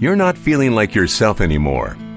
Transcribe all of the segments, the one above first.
You're not feeling like yourself anymore.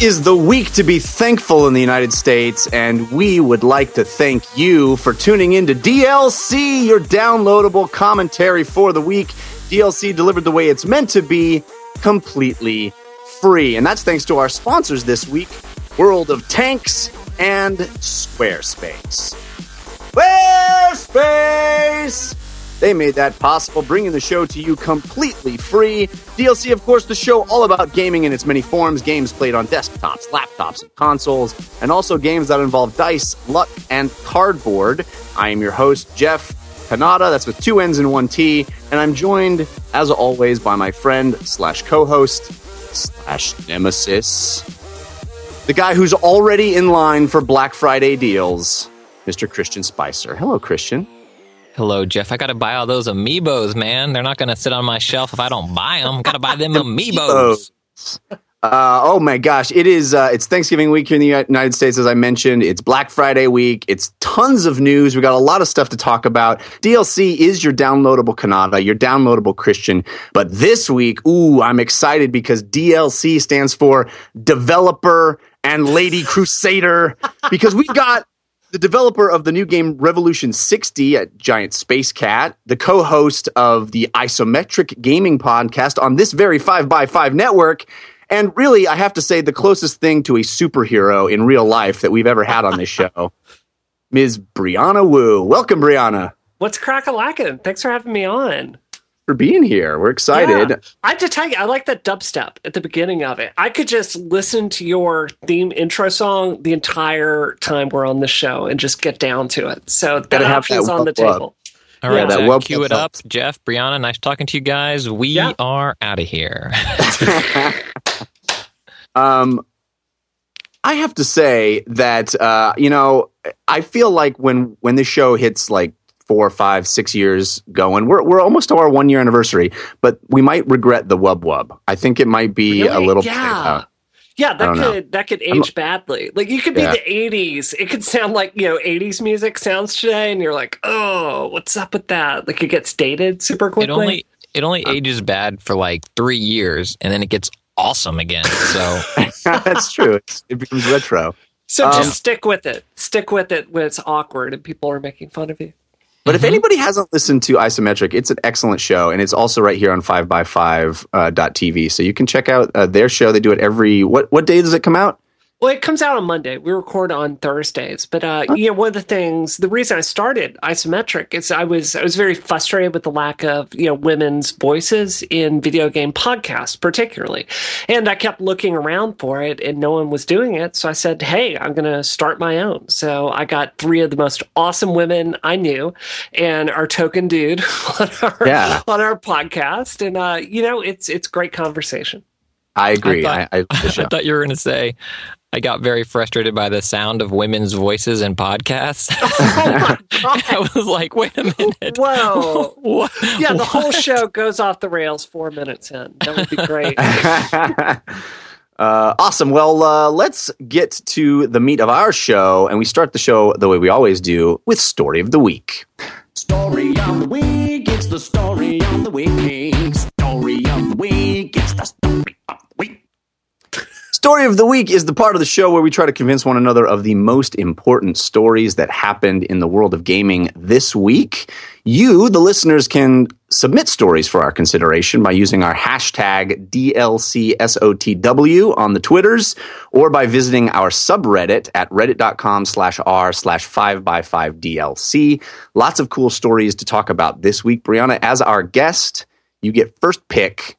Is the week to be thankful in the United States, and we would like to thank you for tuning in to DLC, your downloadable commentary for the week. DLC delivered the way it's meant to be, completely free. And that's thanks to our sponsors this week World of Tanks and Squarespace. Squarespace! They made that possible, bringing the show to you completely free. DLC, of course, the show all about gaming in its many forms games played on desktops, laptops, and consoles, and also games that involve dice, luck, and cardboard. I am your host, Jeff Cannata, that's with two N's and one T, and I'm joined, as always, by my friend slash co host slash nemesis, the guy who's already in line for Black Friday deals, Mr. Christian Spicer. Hello, Christian. Hello, Jeff. I got to buy all those amiibos, man. They're not going to sit on my shelf if I don't buy them. Got to buy them amiibos. Uh, oh my gosh, it is. Uh, it's Thanksgiving week here in the United States, as I mentioned. It's Black Friday week. It's tons of news. We got a lot of stuff to talk about. DLC is your downloadable Cannata, your downloadable Christian. But this week, ooh, I'm excited because DLC stands for Developer and Lady Crusader because we've got the developer of the new game Revolution 60 at Giant Space Cat, the co host of the Isometric Gaming Podcast on this very 5x5 network. And really, I have to say, the closest thing to a superhero in real life that we've ever had on this show, Ms. Brianna Wu. Welcome, Brianna. What's crack a lacking? Thanks for having me on. For being here. We're excited. Yeah. I have to tell you, I like that dubstep at the beginning of it. I could just listen to your theme intro song the entire time we're on the show and just get down to it. So that option's on the table. All right, yeah, that uh, cue it up. Jeff, Brianna, nice talking to you guys. We yeah. are out of here. um, I have to say that uh, you know I feel like when when this show hits like four, five, six years going, we're we're almost to our one year anniversary, but we might regret the wub wub. I think it might be really? a little. Yeah. Uh, yeah, that could know. that could age I'm, badly. Like you could be yeah. the '80s. It could sound like you know '80s music sounds today, and you're like, oh, what's up with that? Like it gets dated super quickly. It only it only uh, ages bad for like three years, and then it gets awesome again. So that's true. It's, it becomes retro. So um, just stick with it. Stick with it when it's awkward and people are making fun of you. But mm-hmm. if anybody hasn't listened to Isometric, it's an excellent show, and it's also right here on 5x5 uh, TV. So you can check out uh, their show. They do it every what what day does it come out? Well, it comes out on Monday. We record on Thursdays, but uh, you know, one of the things, the reason I started Isometric is I was I was very frustrated with the lack of you know women's voices in video game podcasts, particularly, and I kept looking around for it, and no one was doing it. So I said, "Hey, I'm going to start my own." So I got three of the most awesome women I knew, and our token dude on our yeah. on our podcast, and uh, you know, it's it's great conversation. I agree. I thought, I, I, I thought you were going to say I got very frustrated by the sound of women's voices in podcasts. Oh I was like, wait a minute. Whoa. what? Yeah, the what? whole show goes off the rails four minutes in. That would be great. Uh, awesome. Well, uh, let's get to the meat of our show, and we start the show the way we always do with Story of the Week. Story of the Week, it's the story of the week. Story of the Week, Story of the week is the part of the show where we try to convince one another of the most important stories that happened in the world of gaming this week. You, the listeners, can submit stories for our consideration by using our hashtag DLCSOTW on the Twitters or by visiting our subreddit at reddit.com slash r slash 5x5DLC. Lots of cool stories to talk about this week. Brianna, as our guest, you get first pick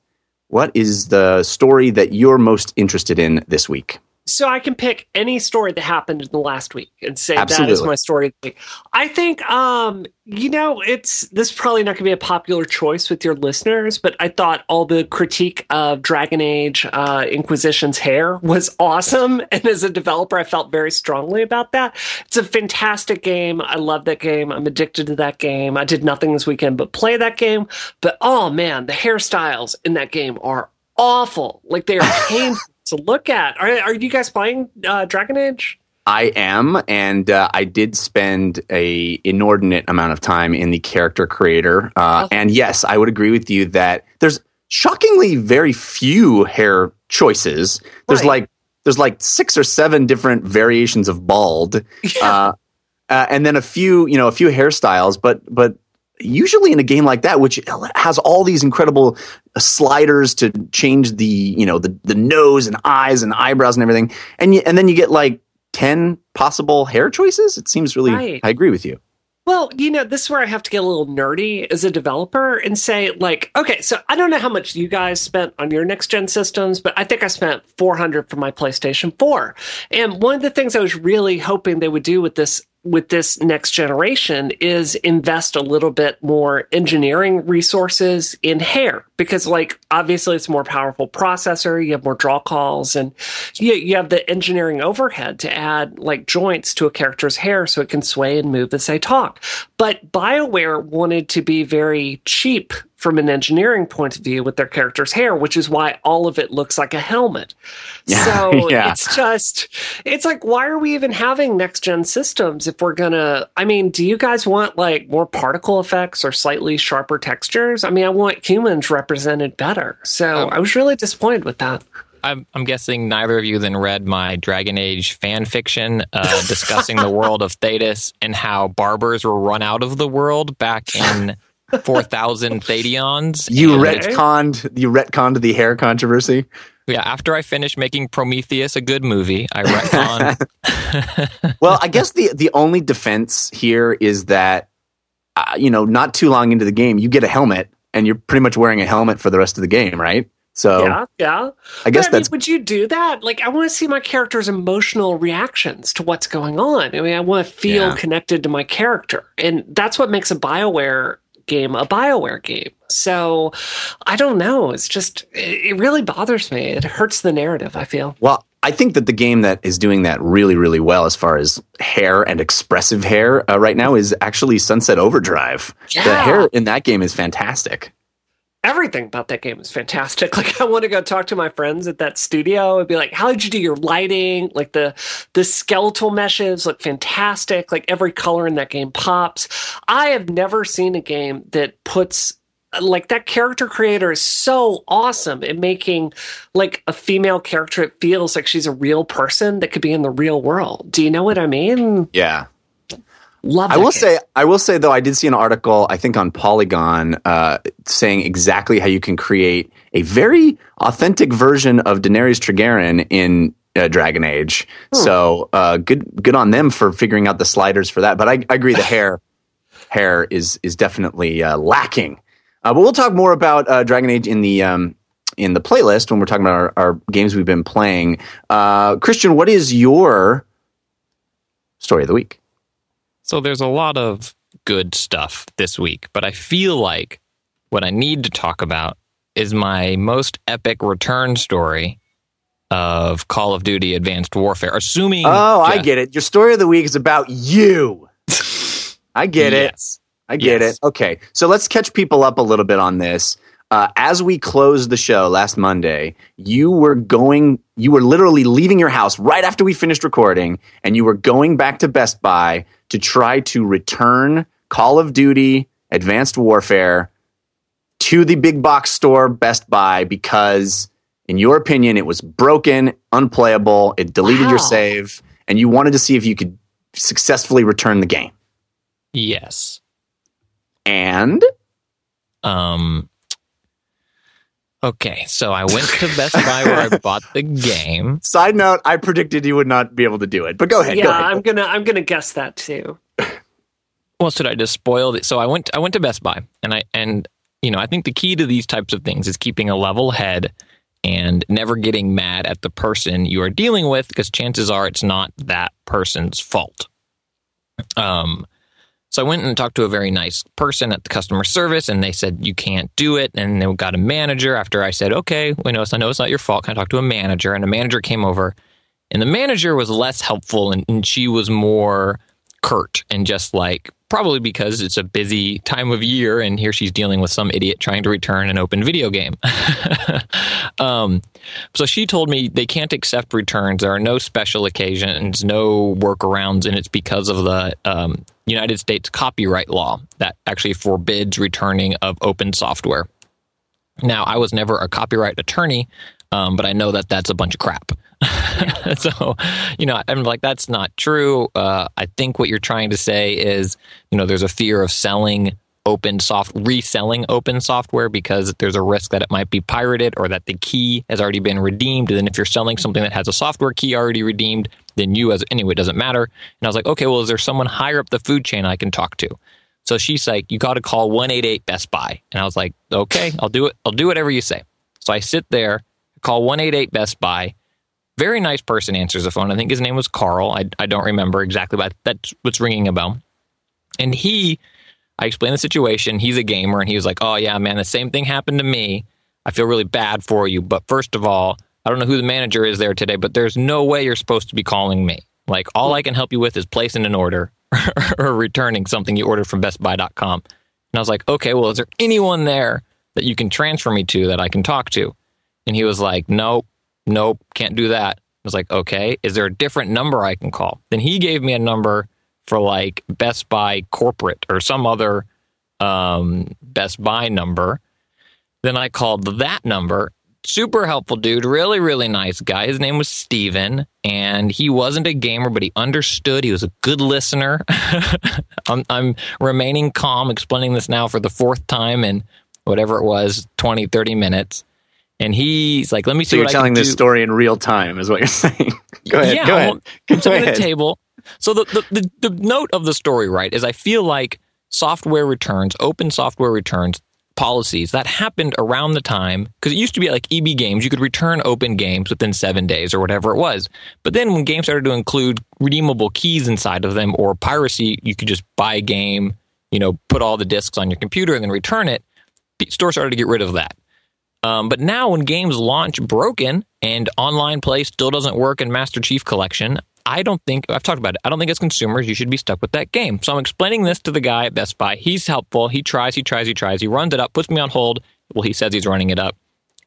what is the story that you're most interested in this week? So I can pick any story that happened in the last week and say that is my story. of the week. I think, um, you know, it's this is probably not going to be a popular choice with your listeners, but I thought all the critique of Dragon Age uh, Inquisition's hair was awesome, and as a developer, I felt very strongly about that. It's a fantastic game. I love that game. I'm addicted to that game. I did nothing this weekend but play that game. But oh man, the hairstyles in that game are awful. Like they are painful to look at. Are, are you guys playing uh, Dragon Age? I am, and uh, I did spend a inordinate amount of time in the character creator. Uh, and yes, I would agree with you that there's shockingly very few hair choices. There's Right. like there's like six or seven different variations of bald, uh, uh, and then a few you know a few hairstyles. But but usually in a game like that, which has all these incredible sliders to change the you know the the nose and eyes and eyebrows and everything, and you, and then you get like ten possible hair choices. It seems really. Right. I agree with you. Well, you know, this is where I have to get a little nerdy as a developer and say, like, okay, so I don't know how much you guys spent on your next gen systems, but I think I spent 400 for my PlayStation 4. And one of the things I was really hoping they would do with this with this next generation is invest a little bit more engineering resources in hair because like obviously it's a more powerful processor you have more draw calls and you, you have the engineering overhead to add like joints to a character's hair so it can sway and move as they talk. But bioware wanted to be very cheap from an engineering point of view with their character's hair which is why all of it looks like a helmet. Yeah, so yeah. it's just it's like why are we even having next gen systems if we're gonna i mean do you guys want like more particle effects or slightly sharper textures? I mean i want humans represented better. So Um, i was really disappointed with that. I'm, I'm guessing neither of you then read my Dragon Age fan fiction uh, discussing the world of Thedas and how barbers were run out of the world back in 4,000 Thadions. You And- retconned you retconned the hair controversy. Yeah, after I finished making Prometheus a good movie, I retconned. well, I guess the the only defense here is that uh, you know, not too long into the game, you get a helmet, and you're pretty much wearing a helmet for the rest of the game, right? So yeah yeah I guess But, I mean, would you do that like i want to see my character's emotional reactions to what's going on i mean i want to feel Yeah. connected to my character and that's what makes a bioware game a bioware game so i don't know it's just it, really bothers me it hurts the narrative i feel well. I think that the game that is doing that really, really well as far as hair and expressive hair uh, right now is actually Sunset Overdrive. The hair in that game is fantastic. Everything about that game is fantastic. Like I want to go talk to my friends at that studio and be like, "How did you do your lighting? Like the the skeletal meshes look fantastic. Like every color in that game pops." I have never seen a game that puts like that character creator is so awesome at making like a female character it feels like she's a real person that could be in the real world. Do you know what I mean? Yeah. Love I will game. say, I will say though, I did see an article, I think on Polygon, uh, saying exactly how you can create a very authentic version of Daenerys Targaryen in uh, Dragon Age. So uh, good, good on them for figuring out the sliders for that. But I, I agree, the hair, hair is is definitely uh, lacking. Uh, but we'll talk more about uh, Dragon Age in the um, in the playlist when we're talking about our, our games we've been playing. Uh, Christian, what is your story of the week? So there's a lot of good stuff this week, but I feel like what I need to talk about is my most epic return story of Call of Duty Advanced Warfare. Assuming Oh, I get it. Your story of the week is about you. I get it. I get Yes. it. Okay. So let's catch people up a little bit on this. Uh, as we closed the show last Monday, you were going, you were literally leaving your house right after we finished recording, and you were going back to Best Buy to try to return Call of Duty Advanced Warfare to the big box store Best Buy because, in your opinion, it was broken, unplayable, it deleted your save, and you wanted to see if you could successfully return the game. Yes. And Um. Okay, so I went to Best Buy where I bought the game. Side note, I predicted you would not be able to do it, but go ahead. yeah, go ahead. I'm gonna I'm gonna guess that too. Well, should I just spoil it? So I went. I went to Best Buy, and I and you know I think the key to these types of things is keeping a level head and never getting mad at the person you are dealing with because chances are it's not that person's fault. Um, so I went and talked to a very nice person at the customer service, and they said you can't do it. And they got a manager. After I said, "Okay, we know, I know it's not your fault," can I talk to a manager? And a manager came over, and the manager was less helpful, and, and she was more curt and just like probably because it's a busy time of year and here she's dealing with some idiot trying to return an open video game. um, so she told me they can't accept returns. There are no special occasions, no workarounds, and it's because of the um, United States copyright law that actually forbids returning of open software. Now, I was never a copyright attorney, um, but I know that that's a bunch of crap. so, you know, I'm like, that's not true. Uh, I think what you're trying to say is, you know, there's a fear of selling open soft reselling open software because there's a risk that it might be pirated or that the key has already been redeemed. And then if you're selling something that has a software key already redeemed, then you as anyway it doesn't matter. And I was like, okay, well, is there someone higher up the food chain I can talk to? So she's like, you got to call 188 Best Buy. And I was like, okay, I'll do it. I'll do whatever you say. So I sit there, call 188 Best Buy. Very nice person answers the phone. I think his name was Carl. I, I don't remember exactly, but that's what's ringing a bell. And he, I explained the situation. He's a gamer, and he was like, "Oh yeah, man, the same thing happened to me. I feel really bad for you, but first of all, I don't know who the manager is there today, but there's no way you're supposed to be calling me. Like all I can help you with is placing an order or returning something you ordered from BestBuy.com." And I was like, "Okay, well, is there anyone there that you can transfer me to that I can talk to?" And he was like, "Nope, nope, can't do that. I was like, okay, is there a different number I can call? Then he gave me a number for like Best Buy corporate or some other um, Best Buy number. Then I called that number. Super helpful dude, really, really nice guy. His name was Steven, and he wasn't a gamer, but he understood. He was a good listener. I'm, I'm remaining calm, explaining this now for the fourth time in whatever it was, 20, 30 minutes and he's like, "Let me see." So you're telling this do. story in real time, is what you're saying. go ahead. Yeah, go well, ahead. I'm Go sitting ahead. the table. So the, the the the note of the story, right, is I feel like software returns, open software returns policies that happened around the time because it used to be like EB Games, you could return open games within seven days or whatever it was. But then when games started to include redeemable keys inside of them or piracy, you could just buy a game, you know, put all the discs on your computer and then return it. Stores started to get rid of that. Um, but now, when games launch broken and online play still doesn't work in Master Chief Collection, I don't think I've talked about it. I don't think as consumers you should be stuck with that game. So I'm explaining this to the guy at Best Buy. He's helpful. He tries, he tries, he tries. He runs it up, puts me on hold. Well, he says he's running it up,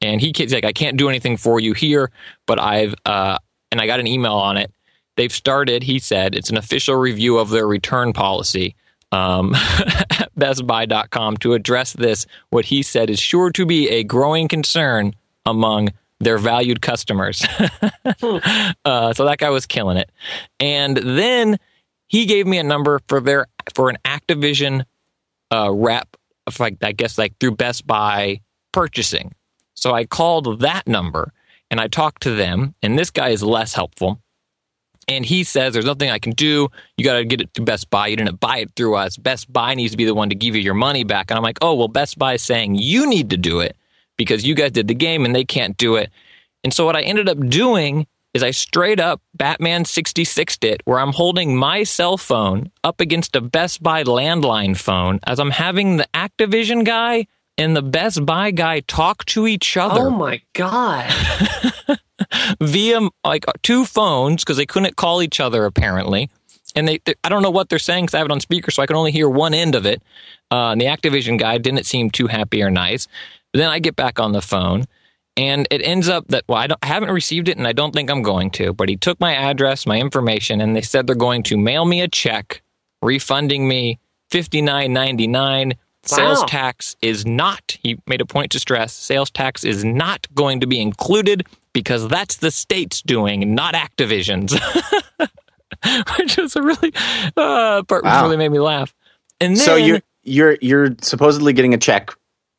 and he, he's like, "I can't do anything for you here, but I've uh, and I got an email on it. They've started." He said it's an official review of their return policy um, bestbuy.com to address this, what he said is sure to be a growing concern among their valued customers. uh, so that guy was killing it. And then he gave me a number for their for an Activision uh, rep, like I guess like through Best Buy purchasing. So I called that number and I talked to them, and this guy is less helpful. And he says, There's nothing I can do. You got to get it through Best Buy. You didn't buy it through us. Best Buy needs to be the one to give you your money back. And I'm like, Oh, well, Best Buy is saying you need to do it because you guys did the game and they can't do it. And so what I ended up doing is I straight up Batman 66'd it, where I'm holding my cell phone up against a Best Buy landline phone as I'm having the Activision guy and the Best Buy guy talk to each other Oh my god! via like two phones because they couldn't call each other apparently. And they, they I don't know what they're saying because I have it on speaker, so I can only hear one end of it. Uh, and the Activision guy didn't seem too happy or nice. But then I get back on the phone, and it ends up that well, I, don't, I haven't received it, and I don't think I'm going to. But he took my address, my information, and they said they're going to mail me a check, refunding me fifty nine ninety nine. Sales Wow. tax is not. He made a point to stress. Sales tax is not going to be included because that's the state's doing, not Activision's. Which was a really uh, part which Wow. really made me laugh. And then So you're you're you're supposedly getting a check,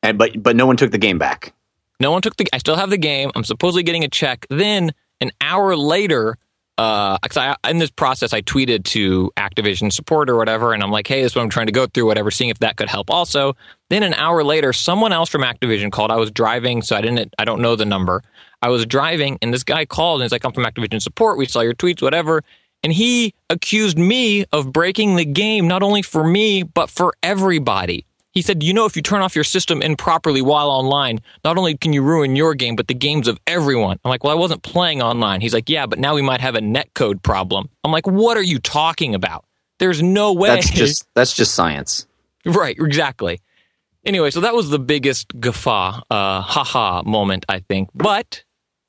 and but but no one took the game back. No one took the. I still have the game. I'm supposedly getting a check. Then an hour later, uh, I, in this process, I tweeted to Activision support or whatever, and I'm like, hey, this is what I'm trying to go through, whatever, seeing if that could help. Also, then an hour later, someone else from Activision called. I was driving, so I didn't, I don't know the number. I was driving, and this guy called, and he's like, I'm from Activision support. We saw your tweets, whatever. And he accused me of breaking the game, not only for me, but for everybody. He said, you know, if you turn off your system improperly while online, not only can you ruin your game, but the games of everyone. I'm like, well, I wasn't playing online. He's like, yeah, but now we might have a netcode problem. I'm like, what are you talking about? There's no way. That's just that's just science. Right, exactly. Anyway, so that was the biggest guffaw, uh, haha moment, I think. But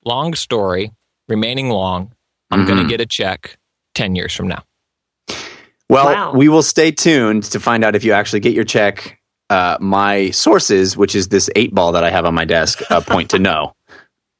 long story, remaining long, I'm mm-hmm. going to get a check 10 years from now. Well, wow. we will stay tuned to find out if you actually get your check uh, my sources, which is this eight ball that I have on my desk, uh, point to no.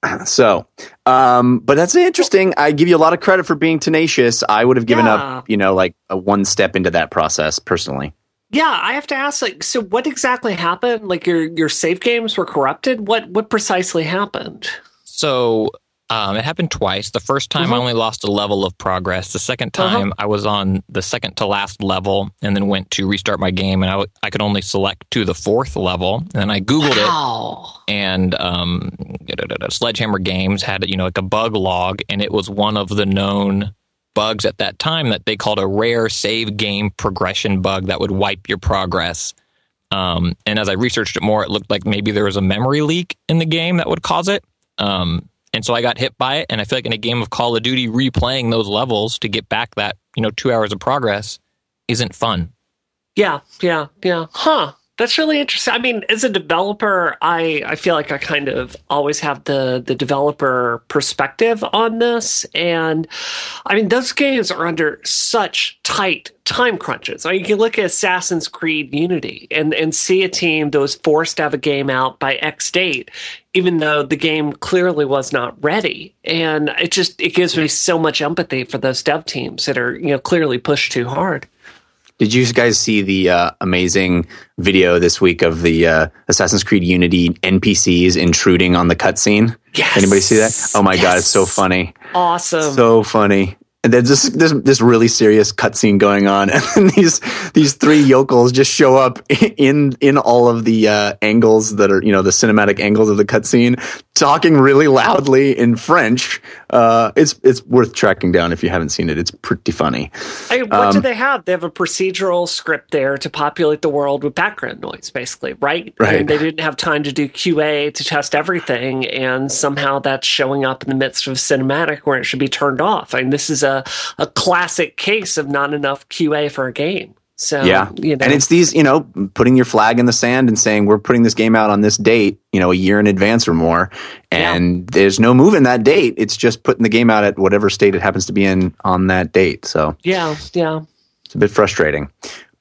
So, um, but that's interesting. I give you a lot of credit for being tenacious. I would have given yeah. up, you know, like a one step into that process personally. Yeah, I have to ask, like, so what exactly happened? Like, your your save games were corrupted. What what precisely happened? So um, it happened twice. The first time mm-hmm. I only lost a level of progress. The second uh-huh. time uh-huh. I was on the second to last level and then went to restart my game and I, w- I could only select to the fourth level. And then I Googled wow. it and um, Sledgehammer Games had you know like a bug log and it was one of the known bugs at that time that they called a rare save game progression bug that would wipe your progress. Um, and as I researched it more, it looked like maybe there was a memory leak in the game that would cause it. Um, and so I got hit by it. And I feel like in a game of Call of Duty, replaying those levels to get back that, you know, two hours of progress isn't fun. Yeah, yeah, yeah. Huh. That's really interesting. I mean, as a developer, I, I feel like I kind of always have the the developer perspective on this, and I mean, those games are under such tight time crunches. I mean, you can look at Assassin's Creed Unity and and see a team that was forced to have a game out by X date, even though the game clearly was not ready. And it just it gives me so much empathy for those dev teams that are you know clearly pushed too hard. Did you guys see the uh, amazing video this week of the uh, Assassin's Creed Unity NPCs intruding on the cutscene? Yes. Anybody see that? Oh my yes. god, it's so funny. Awesome. So funny and there's this this, this really serious cutscene going on, and these these three yokels just show up in in all of the uh, angles that are you know the cinematic angles of the cutscene, talking really loudly in French. Uh, it's it's worth tracking down if you haven't seen it. It's pretty funny. I, what um, do they have? They have a procedural script there to populate the world with background noise, basically, right? Right. And they didn't have time to do QA to test everything, and somehow that's showing up in the midst of cinematic where it should be turned off. I mean, this is a a, classic case of not enough QA for a game. So yeah, you know. and it's these you know putting your flag in the sand and saying we're putting this game out on this date, you know, a year in advance or more, and yeah. there's no move in that date. It's just putting the game out at whatever state it happens to be in on that date. So yeah, yeah, it's a bit frustrating.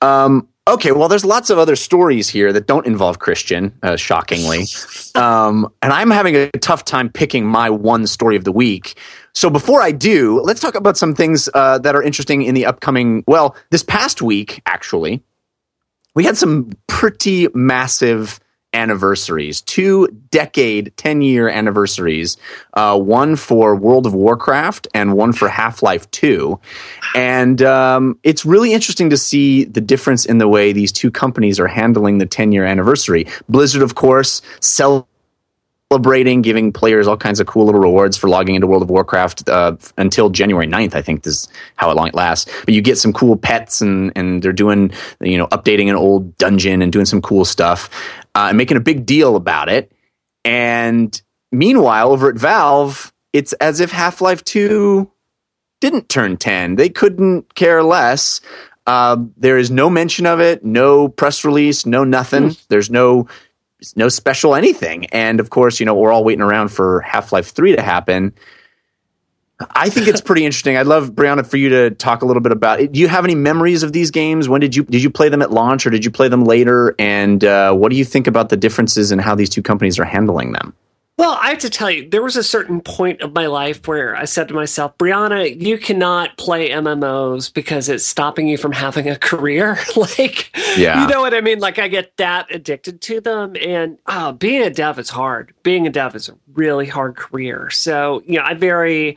Um, okay, well, there's lots of other stories here that don't involve Christian, uh, shockingly, um, and I'm having a tough time picking my one story of the week. So before I do, let's talk about some things uh, that are interesting in the upcoming. Well, this past week, actually, we had some pretty massive anniversaries, two decade, 10 year anniversaries, uh, one for World of Warcraft and one for Half Life 2. And um, it's really interesting to see the difference in the way these two companies are handling the 10 year anniversary. Blizzard, of course, celebrating celebrating, giving players all kinds of cool little rewards for logging into World of Warcraft uh, until January 9th, I think this is how long it lasts. But you get some cool pets and, and they're doing, you know, updating an old dungeon and doing some cool stuff uh, and making a big deal about it. And meanwhile, over at Valve, it's as if Half Life 2 didn't turn 10. They couldn't care less. Uh, there is no mention of it, no press release, no nothing. Mm. There's no no special anything. And of course, you know, we're all waiting around for Half Life 3 to happen. I think it's pretty interesting. I'd love Brianna for you to talk a little bit about it. Do you have any memories of these games? When did you did you play them at launch or did you play them later? And uh, what do you think about the differences in how these two companies are handling them? Well, I have to tell you, there was a certain point of my life where I said to myself, Brianna, you cannot play MMOs because it's stopping you from having a career. like, yeah. you know what I mean? Like, I get that addicted to them. And oh, being a dev is hard being a dev is a really hard career. So, you know, I very,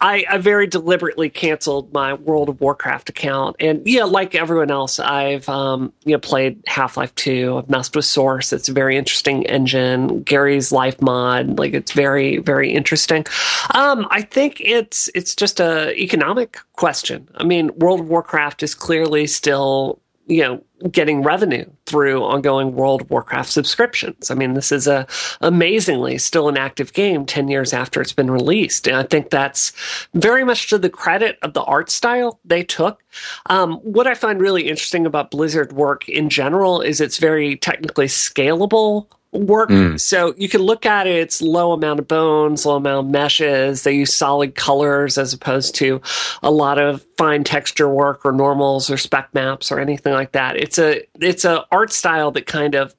I, I very deliberately canceled my World of Warcraft account. And, yeah, like everyone else, I've, um, you know, played Half Life 2. I've messed with Source. It's a very interesting engine. Gary's Life mod, like, it's very, very interesting. Um, I think it's, it's just a economic question. I mean, World of Warcraft is clearly still you know getting revenue through ongoing World of Warcraft subscriptions. I mean, this is a amazingly still an active game 10 years after it's been released. And I think that's very much to the credit of the art style they took. Um, what I find really interesting about Blizzard work in general is it's very technically scalable work. Mm. So you can look at it, it's low amount of bones, low amount of meshes. They use solid colors as opposed to a lot of fine texture work or normals or spec maps or anything like that. It's a it's a art style that kind of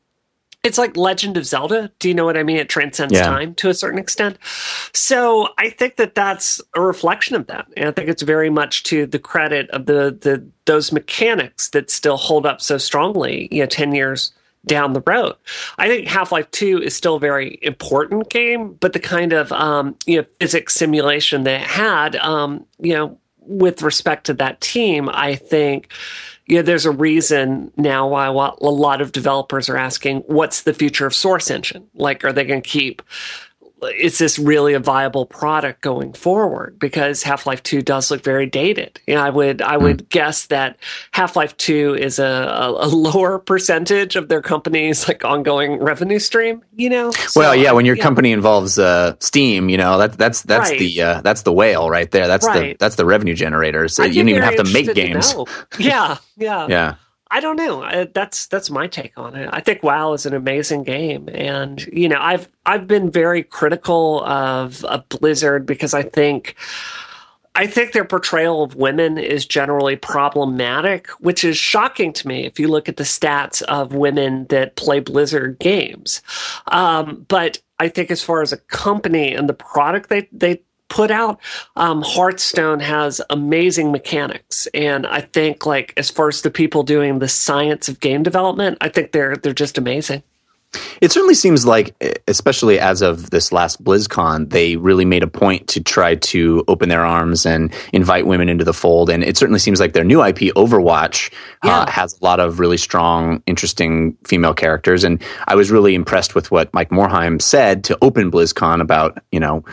it's like Legend of Zelda. Do you know what I mean? It transcends yeah. time to a certain extent. So I think that that's a reflection of that, and I think it's very much to the credit of the the those mechanics that still hold up so strongly. You know, ten years down the road. I think Half Life Two is still a very important game, but the kind of um, you know physics simulation that it had, um, you know, with respect to that team, I think you know, there's a reason now why a lot of developers are asking, what's the future of Source Engine? Like, are they going to keep is this really a viable product going forward? Because Half Life Two does look very dated. You know, I would I would mm. guess that Half Life Two is a, a, lower percentage of their company's like ongoing revenue stream. You know, so, well, yeah, when your yeah. company involves uh, Steam, you know that that's that's right. the uh, that's the whale right there. That's right. the that's the revenue generator. So you don't even have to make games. To yeah, yeah, yeah. I don't know. I, that's that's my take on it. I think WoW is an amazing game, and you know, I've I've been very critical of, of Blizzard because I think. I think their portrayal of women is generally problematic, which is shocking to me if you look at the stats of women that play Blizzard games. Um, but I think as far as a company and the product they, they put out. Um, Hearthstone has amazing mechanics, and I think like as far as the people doing the science of game development, I think they're they're just amazing. It certainly seems like, especially as of this last BlizzCon, they really made a point to try to open their arms and invite women into the fold. And it certainly seems like their new IP, Overwatch, uh, yeah. uh, has a lot of really strong, interesting female characters. And I was really impressed with what Mike Morhaime said to open BlizzCon about, you know,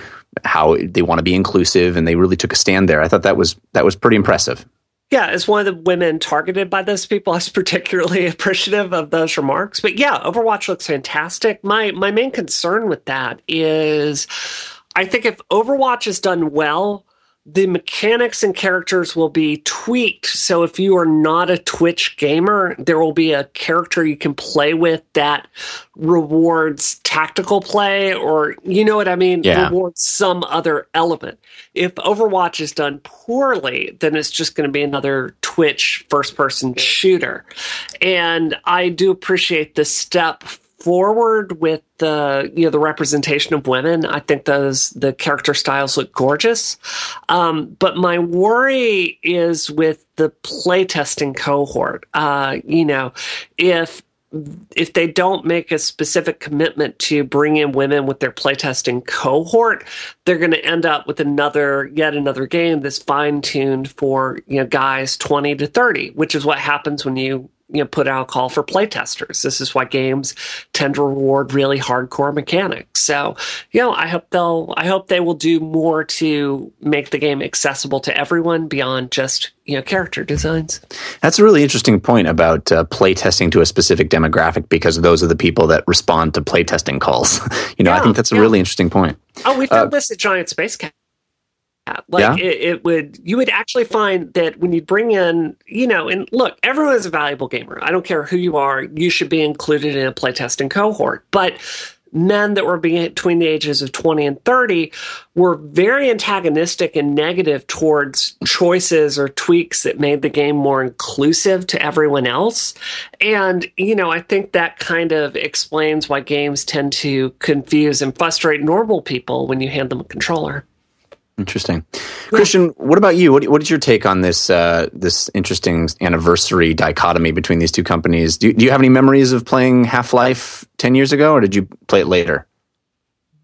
how they want to be inclusive, and they really took a stand there. I thought that was that was pretty impressive. Yeah, as one of the women targeted by those people, I was particularly appreciative of those remarks. But yeah, Overwatch looks fantastic. My my main concern with that is I think if Overwatch is done well, the mechanics and characters will be tweaked. So if you are not a Twitch gamer, there will be a character you can play with that rewards tactical play or you know what I mean? Yeah. Rewards some other element. If Overwatch is done poorly, then it's just going to be another Twitch first person shooter. And I do appreciate the step forward with the you know the representation of women. I think those the character styles look gorgeous. Um, but my worry is with the playtesting cohort. Uh, you know, if if they don't make a specific commitment to bring in women with their playtesting cohort, they're going to end up with another, yet another game that's fine tuned for you know guys twenty to thirty, which is what happens when you you know put out a call for playtesters. This is why games tend to reward really hardcore mechanics. So, you know, I hope they'll I hope they will do more to make the game accessible to everyone beyond just you know character designs. That's a really interesting point about uh, playtesting to a specific demographic because those are the people that respond to playtesting calls. you know, yeah, I think that's a yeah. really interesting point. Oh, we found uh, this at Giant Space Cat like yeah. it, it, would, you would actually find that when you bring in, you know, and look, everyone is a valuable gamer. I don't care who you are, you should be included in a playtesting cohort. But men that were between the ages of 20 and 30 were very antagonistic and negative towards choices or tweaks that made the game more inclusive to everyone else. And, you know, I think that kind of explains why games tend to confuse and frustrate normal people when you hand them a controller. Interesting, yeah. Christian. What about you? What, what is your take on this uh, this interesting anniversary dichotomy between these two companies? Do, do you have any memories of playing Half Life ten years ago, or did you play it later?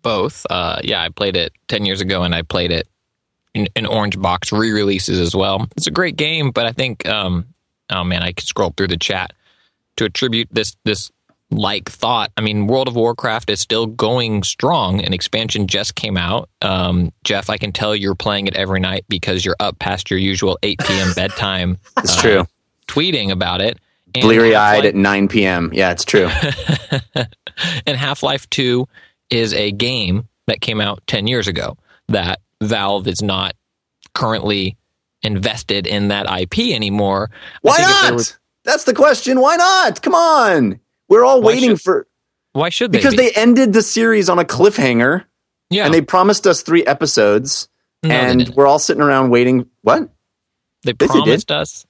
both. Uh, yeah, I played it 10 years ago and I played it in, in Orange Box re releases as well. It's a great game, but I think, um, oh man, I could scroll through the chat to attribute this, this like thought. I mean, World of Warcraft is still going strong. An expansion just came out. Um, Jeff, I can tell you're playing it every night because you're up past your usual 8 p.m. bedtime. It's uh, true. Tweeting about it. Bleary eyed at 9 p.m. Yeah, it's true. and Half Life 2 is a game that came out 10 years ago that Valve is not currently invested in that IP anymore. Why not? That's the question. Why not? Come on. We're all waiting should, for. Why should they? Because be? they ended the series on a cliffhanger. Yeah. And they promised us three episodes. No, and we're all sitting around waiting. What? They promised us.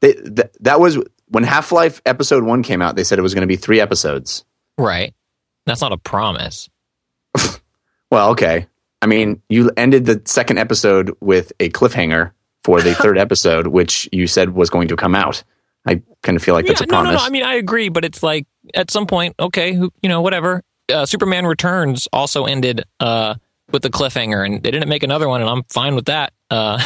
They, th- that was when Half Life Episode One came out. They said it was going to be three episodes. Right. That's not a promise. well, okay. I mean, you ended the second episode with a cliffhanger for the third episode, which you said was going to come out. I kind of feel like yeah, that's a promise. No, no, no. I mean, I agree, but it's like at some point, okay, who, you know, whatever. Uh, Superman Returns also ended uh, with the cliffhanger, and they didn't make another one, and I'm fine with that. Uh,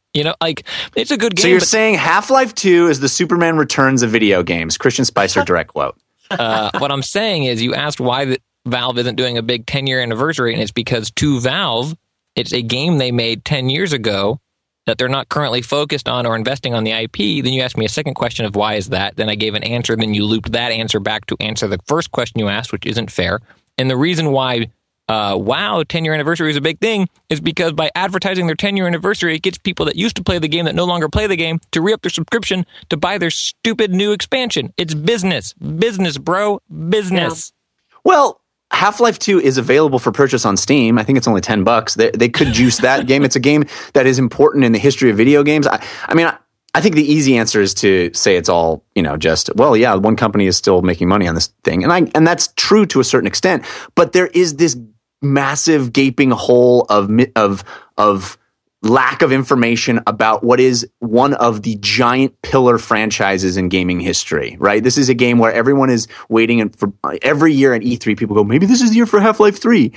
you know, like it's a good game. So you're saying Half Life Two is the Superman Returns of video games? Christian Spicer direct quote. Uh, what I'm saying is, you asked why the, Valve isn't doing a big 10 year anniversary, and it's because to Valve, it's a game they made 10 years ago that they're not currently focused on or investing on the IP, then you asked me a second question of why is that? Then I gave an answer, then you looped that answer back to answer the first question you asked, which isn't fair. And the reason why uh, WoW, 10 year anniversary is a big thing is because by advertising their 10 year anniversary, it gets people that used to play the game that no longer play the game to re up their subscription to buy their stupid new expansion. It's business. Business, bro. Business. Yeah. Well, Half Life 2 is available for purchase on Steam. I think it's only 10 bucks. They, they could juice that game. It's a game that is important in the history of video games. I, I mean, I, I think the easy answer is to say it's all, you know, just, well, yeah, one company is still making money on this thing. And I, and that's true to a certain extent, but there is this massive gaping hole of, of, of, lack of information about what is one of the giant pillar franchises in gaming history, right? This is a game where everyone is waiting and for every year at E3, people go, maybe this is the year for Half-Life 3.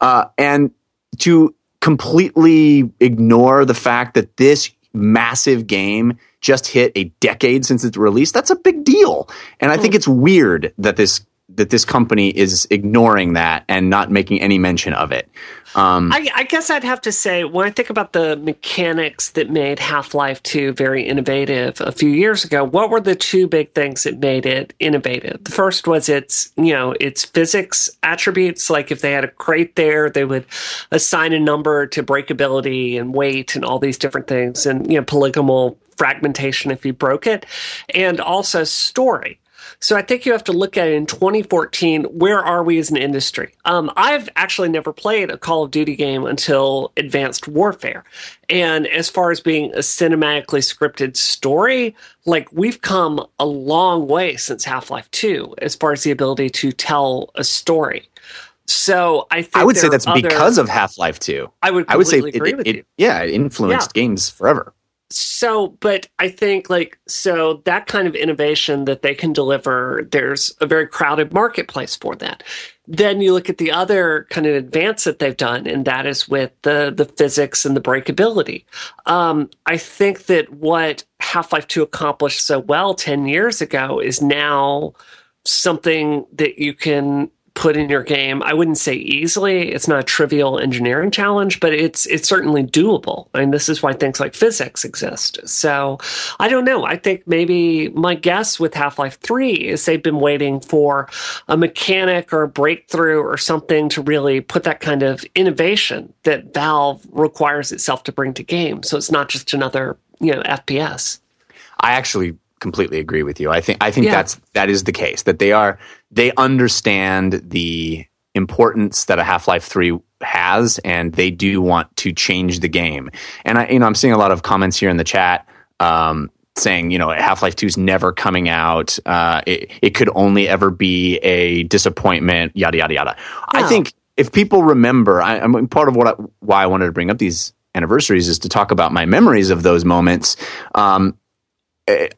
Uh, and to completely ignore the fact that this massive game just hit a decade since its release, that's a big deal. And I think hmm. it's weird that this that this company is ignoring that and not making any mention of it. Um, I, I, guess I'd have to say when I think about the mechanics that made Half Life Two very innovative a few years ago, what were the two big things that made it innovative? The first was its you know its physics attributes. Like if they had a crate there, they would assign a number to breakability and weight and all these different things, and you know polygonal fragmentation if you broke it, and also story. So I think you have to look at it in 2014. Where are we as an industry? Um, I've actually never played a Call of Duty game until Advanced Warfare. And as far as being a cinematically scripted story, like we've come a long way since Half Life 2 as far as the ability to tell a story. So I think I would say that's other, because of Half Life 2. I would I would say agree it, with it, you. Yeah, it influenced yeah. games forever so but i think like so that kind of innovation that they can deliver there's a very crowded marketplace for that. Then you look at the other kind of advance that they've done and that is with the the physics and the breakability. Um, i think that what half-life 2 accomplished so well 10 years ago is now something that you can put in your game. I wouldn't say easily. It's not a trivial engineering challenge, but it's it's certainly doable. I mean, this is why things like physics exist. So I don't know. I think maybe my guess with Half Life Three is they've been waiting for a mechanic or a breakthrough or something to really put that kind of innovation that Valve requires itself to bring to games. So it's not just another you know FPS. I actually completely agree with you. I think I think yeah. that's that is the case that they are they understand the importance that a Half Life Three has, and they do want to change the game. And I, you know, I'm seeing a lot of comments here in the chat. Um, saying, you know, Half Life 2 is never coming out. Uh, it, it could only ever be a disappointment, yada, yada, yada. I think if people remember, I, I mean, part of what I, why I wanted to bring up these anniversaries is to talk about my memories of those moments. Um,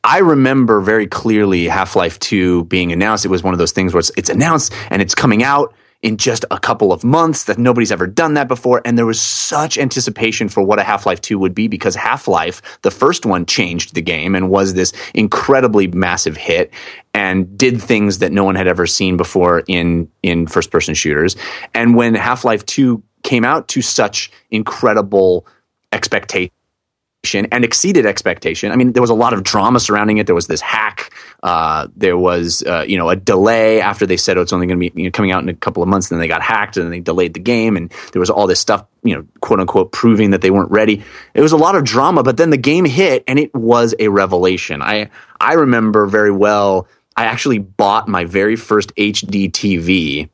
I remember very clearly Half Life 2 being announced. It was one of those things where it's, it's announced and it's coming out in just a couple of months that nobody's ever done that before. And there was such anticipation for what a Half Life 2 would be because Half Life, the first one, changed the game and was this incredibly massive hit and did things that no one had ever seen before in, in first person shooters. And when Half Life 2 came out to such incredible expectation and exceeded expectation. I mean, there was a lot of drama surrounding it. There was this hack. Uh, there was, uh, you know, a delay after they said oh, it's only going to be you know, coming out in a couple of months. And Then they got hacked and they delayed the game. And there was all this stuff, you know, quote unquote, proving that they weren't ready. It was a lot of drama, but then the game hit and it was a revelation. I I remember very well. I actually bought my very first HD TV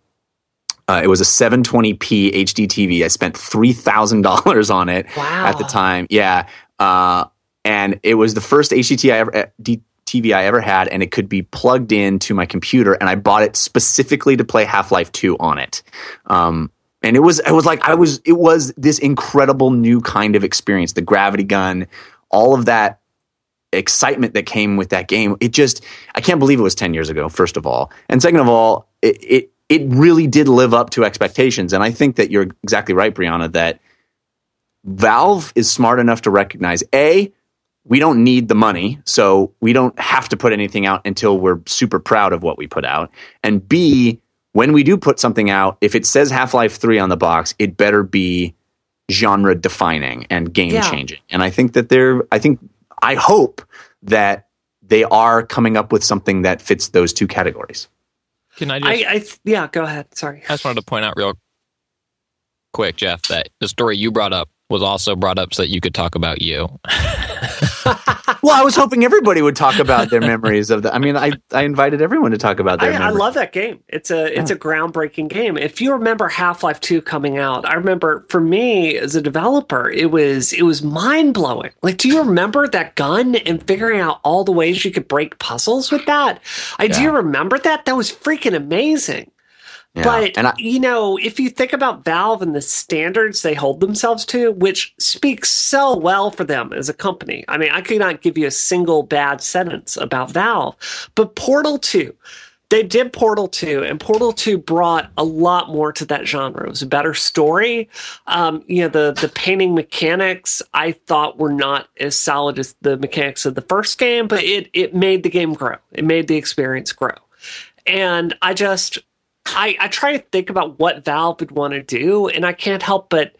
uh, it was a 720p HD TV. I spent three thousand dollars on it wow. at the time. Yeah, uh, and it was the first HDTV I ever uh, TV I ever had, and it could be plugged into my computer. And I bought it specifically to play Half Life Two on it. Um, and it was it was like I was it was this incredible new kind of experience. The gravity gun, all of that excitement that came with that game. It just I can't believe it was ten years ago. First of all, and second of all, it, it it really did live up to expectations. And I think that you're exactly right, Brianna, that Valve is smart enough to recognize A, we don't need the money, so we don't have to put anything out until we're super proud of what we put out. And B, when we do put something out, if it says Half Life 3 on the box, it better be genre defining and game changing. Yeah. And I think that they're, I think, I hope that they are coming up with something that fits those two categories. Can I just? I, I yeah, go ahead. Sorry. I just wanted to point out real quick, Jeff, that the story you brought up was also brought up so that you could talk about you. well, I was hoping everybody would talk about their memories of the. I mean, I, I invited everyone to talk about their. I, I love that game. It's a it's yeah. a groundbreaking game. If you remember Half Life Two coming out, I remember for me as a developer, it was it was mind blowing. Like, do you remember that gun and figuring out all the ways you could break puzzles with that? I yeah. do remember that. That was freaking amazing. Yeah. But I, you know, if you think about Valve and the standards they hold themselves to, which speaks so well for them as a company. I mean, I could not give you a single bad sentence about Valve. But Portal 2, they did Portal 2, and Portal 2 brought a lot more to that genre. It was a better story. Um, you know, the the painting mechanics I thought were not as solid as the mechanics of the first game, but it it made the game grow. It made the experience grow. And I just I, I try to think about what Valve would want to do, and I can't help but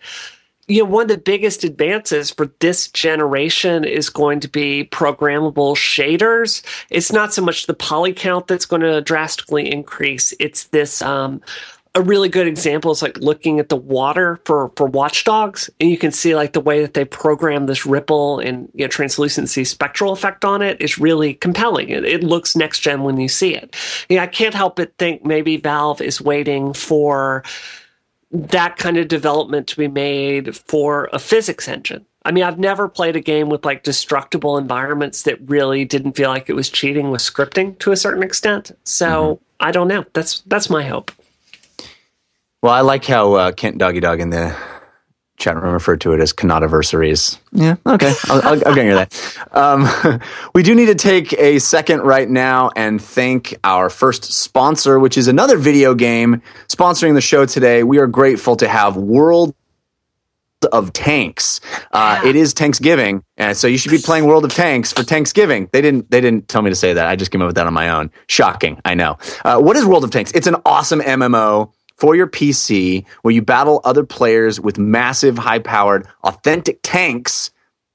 you know, one of the biggest advances for this generation is going to be programmable shaders. It's not so much the poly count that's going to drastically increase. It's this um, a really good example is like looking at the water for for Watch Dogs and you can see like the way that they program this ripple and you know, translucency spectral effect on it is really compelling it, it looks next gen when you see it yeah i can't help but think maybe valve is waiting for that kind of development to be made for a physics engine I mean, I've never played a game with like destructible environments that really didn't feel like it was cheating with scripting to a certain extent. So mm-hmm. I don't know. That's that's my hope. Well, I like how uh, Kent Doggy Dog in the chat room referred to it as Cannataversaries. Yeah, okay, I'll, I'll, I'll get you that. Um, we do need to take a second right now and thank our first sponsor, which is another video game sponsoring the show today. We are grateful to have World of Tanks. Uh, yeah. It is Thanksgiving, and so you should be playing World of Tanks for Thanksgiving. They didn't. They didn't tell me to say that. I just came up with that on my own. Shocking, I know. Uh, what is World of Tanks? It's an awesome MMO for your PC where you battle other players with massive, high powered, authentic tanks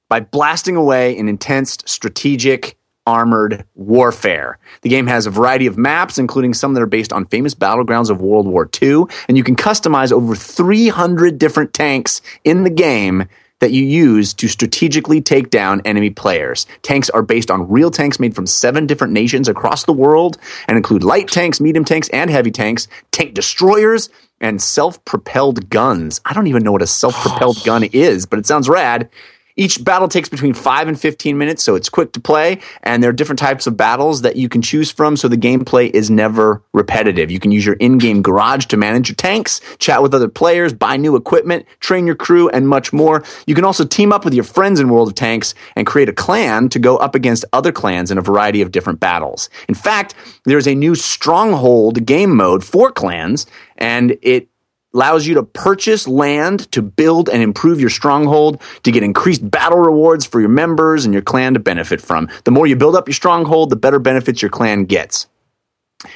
by blasting away in intense, strategic, armored warfare. The game has a variety of maps, including some that are based on famous battlegrounds of World War II, and you can customize over 300 different tanks in the game that you use to strategically take down enemy players. Tanks are based on real tanks made from seven different nations across the world and include light tanks, medium tanks, and heavy tanks, tank destroyers, and self propelled guns. I don't even know what a self propelled gun is, but it sounds rad. Each battle takes between 5 and 15 minutes, so it's quick to play, and there are different types of battles that you can choose from, so the gameplay is never repetitive. You can use your in-game garage to manage your tanks, chat with other players, buy new equipment, train your crew, and much more. You can also team up with your friends in World of Tanks and create a clan to go up against other clans in a variety of different battles. In fact, there's a new Stronghold game mode for clans, and it allows you to purchase land to build and improve your stronghold to get increased battle rewards for your members and your clan to benefit from. The more you build up your stronghold, the better benefits your clan gets.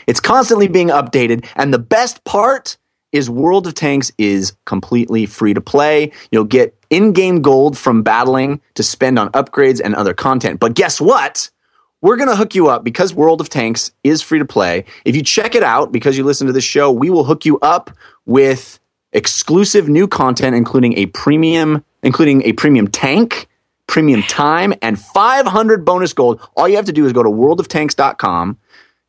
It's constantly being updated, and the best part is World of Tanks is completely free to play. You'll get in-game gold from battling to spend on upgrades and other content. But guess what? We're going to hook you up because World of Tanks is free to play. If you check it out because you listen to the show, we will hook you up with exclusive new content, including a premium, including a premium tank, premium time, and 500 bonus gold. All you have to do is go to worldoftanks.com,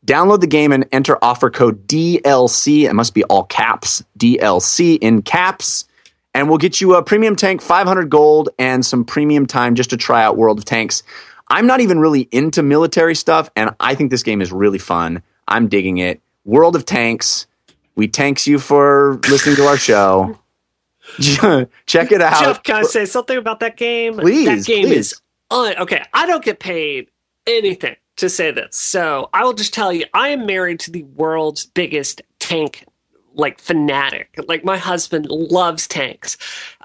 download the game, and enter offer code DLC. It must be all caps, DLC in caps. And we'll get you a premium tank, 500 gold, and some premium time just to try out World of Tanks. I'm not even really into military stuff, and I think this game is really fun. I'm digging it. World of Tanks. We thanks you for listening to our show. Check it out. Jeff, can I say something about that game? Please, That game please. is un- okay. I don't get paid anything to say this, so I will just tell you, I am married to the world's biggest tank like fanatic. Like my husband loves tanks.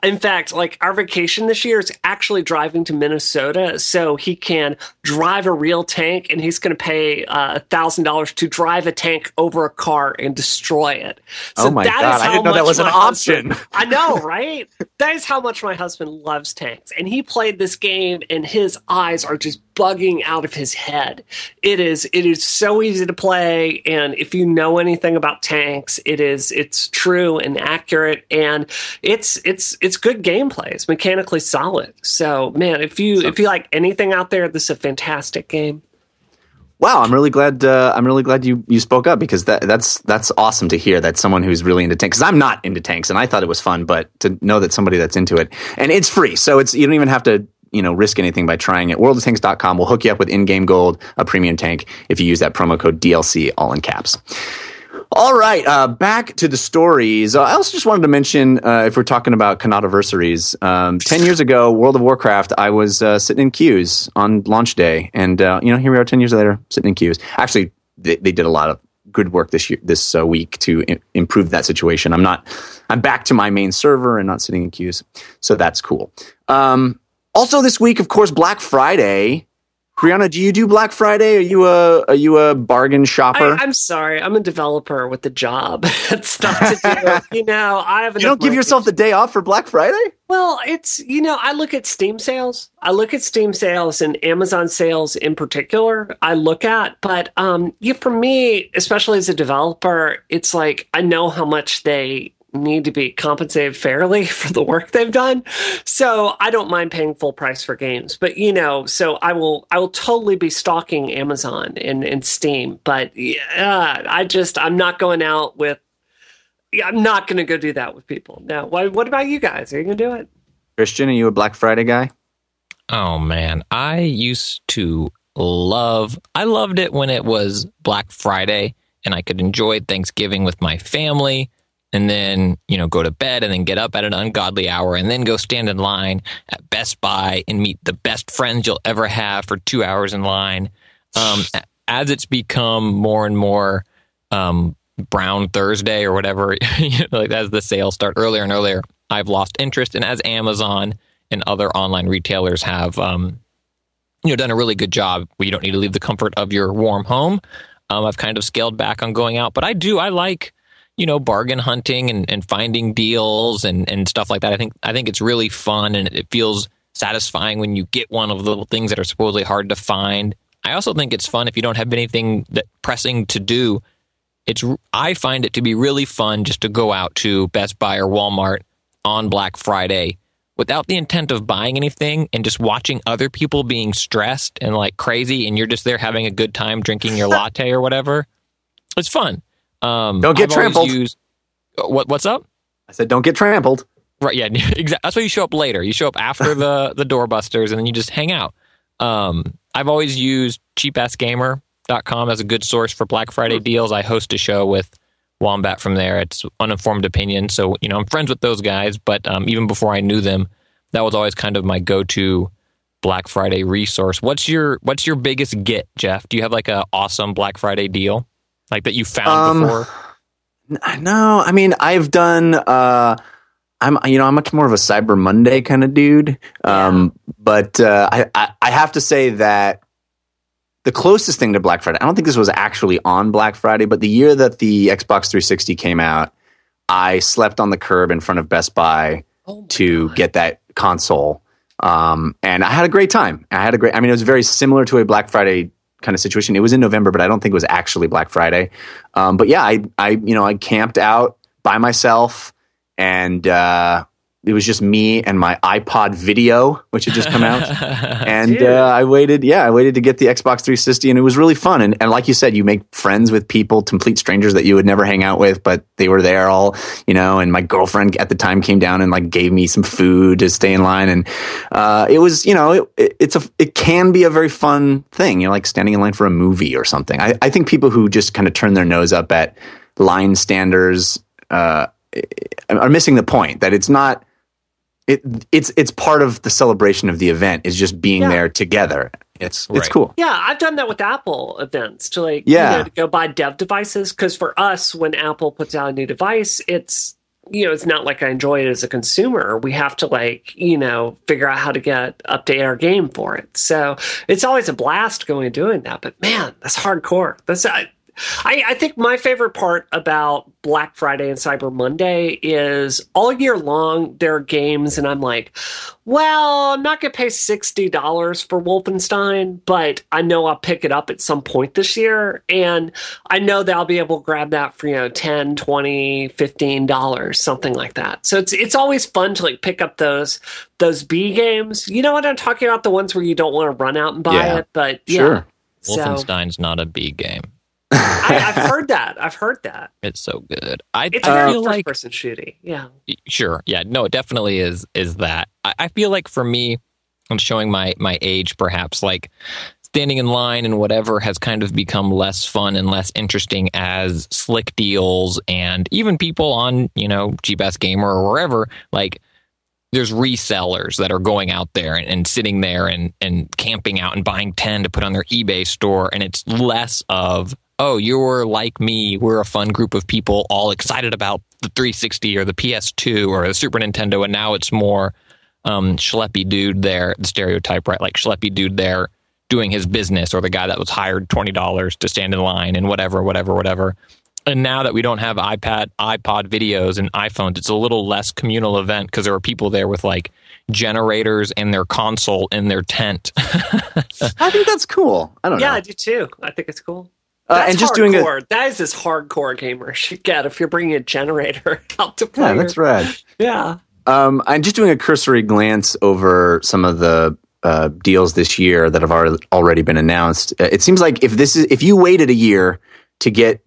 In fact, like our vacation this year is actually driving to Minnesota, so he can drive a real tank, and he's going to pay uh, a thousand dollars to drive a tank over a car and destroy it. So Oh my that is God, I how didn't know that was an option. husband- I know, right? that is how much my husband loves tanks, and he played this game, and his eyes are just bugging out of his head. It is it is so easy to play, and if you know anything about tanks, it is it's true and accurate, and it's it's it's good gameplay. It's mechanically solid. So man, if you if you like anything out there, this is a fantastic game. Wow, I'm really glad. Uh, I'm really glad you you spoke up because that that's that's awesome to hear that someone who's really into tanks. Because I'm not into tanks, and I thought it was fun, but to know that somebody that's into it, and it's free, so it's you don't even have to you know risk anything by trying it. Worldoftanks.com will hook you up with in-game gold, a premium tank, if you use that promo code DLC, all in caps. All right, uh, back to the stories. Uh, I also just wanted to mention, uh, if we're talking about Cannataversaries, um, ten years ago, World of Warcraft, I was uh, sitting in queues on launch day, and uh, you know, here we are, ten years later, sitting in queues. Actually, they, they did a lot of good work this year, this uh, week to improve that situation. I'm not, I'm back to my main server and not sitting in queues, so that's cool. Um, also, this week, of course, Black Friday. Brianna, do you do Black Friday? Are you a are you a bargain shopper? I, I'm sorry, I'm a developer with a job. it's stuff to do. you know, I have. You don't give yourself the day off for Black Friday? Well, it's you know, I look at Steam sales. I look at Steam sales and Amazon sales in particular. I look at, but um, yeah, for me, especially as a developer, it's like I know how much they need to be compensated fairly for the work they've done. So I don't mind paying full price for games. But you know, so I will I will totally be stalking Amazon and, and Steam. But yeah, I just I'm not going out with yeah, I'm not going to go do that with people. Now, What, what about you guys? Are you going to do it? Christian, are you a Black Friday guy? Oh man, I used to love I loved it when it was Black Friday and I could enjoy Thanksgiving with my family and then, you know, go to bed and then get up at an ungodly hour and then go stand in line at Best Buy and meet the best friends you'll ever have for 2 hours in line. Um as it's become more and more um Brown Thursday or whatever, you know, like as the sales start earlier and earlier, I've lost interest and as Amazon and other online retailers have um, you know done a really good job where you don't need to leave the comfort of your warm home. Um, I've kind of scaled back on going out, but I do I like you know bargain hunting and, and finding deals and, and stuff like that. I think I think it's really fun and it feels satisfying when you get one of the little things that are supposedly hard to find. I also think it's fun if you don't have anything that pressing to do. It's I find it to be really fun just to go out to Best Buy or Walmart on Black Friday without the intent of buying anything and just watching other people being stressed and like crazy and you're just there having a good time drinking your latte or whatever. It's fun. Um, Don't get I've trampled. Used, what what's up? I said, don't get trampled. Right. Yeah. Exactly. That's why you show up later. You show up after the the doorbusters, and then you just hang out. Um, I've always used cheapassgamer.com as a good source for Black Friday deals. I host a show with Wombat from there. It's uninformed opinion, so you know I'm friends with those guys. But um, even before I knew them, that was always kind of my go-to Black Friday resource. What's your What's your biggest get, Jeff? Do you have like an awesome Black Friday deal like that you found Um, before? No, I mean I've done. Uh, I'm you know I'm much more of a Cyber Monday kind of dude. Um, But uh, I, I I have to say that the closest thing to Black Friday. I don't think this was actually on Black Friday, but the year that the Xbox 360 came out, I slept on the curb in front of Best Buy to get that console. Um, and I had a great time. I had a great. I mean, it was very similar to a Black Friday kind of situation. It was in November, but I don't think it was actually Black Friday. Um, but yeah, I, I, you know, I camped out by myself, and uh, it was just me and my iPod Video, which had just come out. and uh, I waited. Yeah, I waited to get the Xbox 360, and it was really fun. And, and like you said, you make friends with people, complete strangers that you would never hang out with, but they were there all, you know. And my girlfriend at the time came down and like gave me some food to stay in line, and uh, it was, you know, it, it, it's a, it can be a very fun thing. You know, like standing in line for a movie or something. I, I think people who just kind of turn their nose up at line standers uh, are missing the point that it's not it it's it's part of the celebration of the event is just being Yeah. there together. It's it's cool. Yeah, I've done that with Apple events to like Yeah. you know, to go buy dev devices because for us, when Apple puts out a new device, it's you know it's not like I enjoy it as a consumer. We have to like you know figure out how to get update our game for it. So it's always a blast going and doing that. But man, that's hardcore. That's I, I, I think my favorite part about Black Friday and Cyber Monday is all year long there are games, and I'm like, well, I'm not going to pay $60 for Wolfenstein, but I know I'll pick it up at some point this year. And I know that I'll be able to grab that for, you know, 10, 20, $15, something like that. So it's it's always fun to like pick up those those B games. You know what I'm talking about? The ones where you don't want to run out and buy Yeah. it, but yeah. Sure. So Wolfenstein's not a B game. I, I've heard that. I've heard that. It's so good. I, It's I very feel first like person shooty. Yeah. sure yeah no it definitely is is that I, I feel like for me i'm showing my my age perhaps like standing in line and whatever has kind of become less fun and less interesting as slick deals and even people on you know ass gamer or wherever like there's resellers that are going out there and, and sitting there and, and camping out and buying 10 to put on their ebay store and it's less of oh you're like me we're a fun group of people all excited about the 360 or the ps2 or the super nintendo and now it's more um, schleppy dude there the stereotype right like schleppy dude there doing his business or the guy that was hired $20 to stand in line and whatever whatever whatever and now that we don't have iPad, iPod videos and iPhones, it's a little less communal event because there are people there with like generators and their console in their tent. I think that's cool. I don't Yeah, know. Yeah, I do too. I think it's cool. Uh, and just doing a that is as hardcore gamer should get if you're bringing a generator out to play. yeah, that's rad. Yeah. Um, I'm just doing a cursory glance over some of the uh, deals this year that have already been announced. Uh, It seems like if this is if you waited a year to get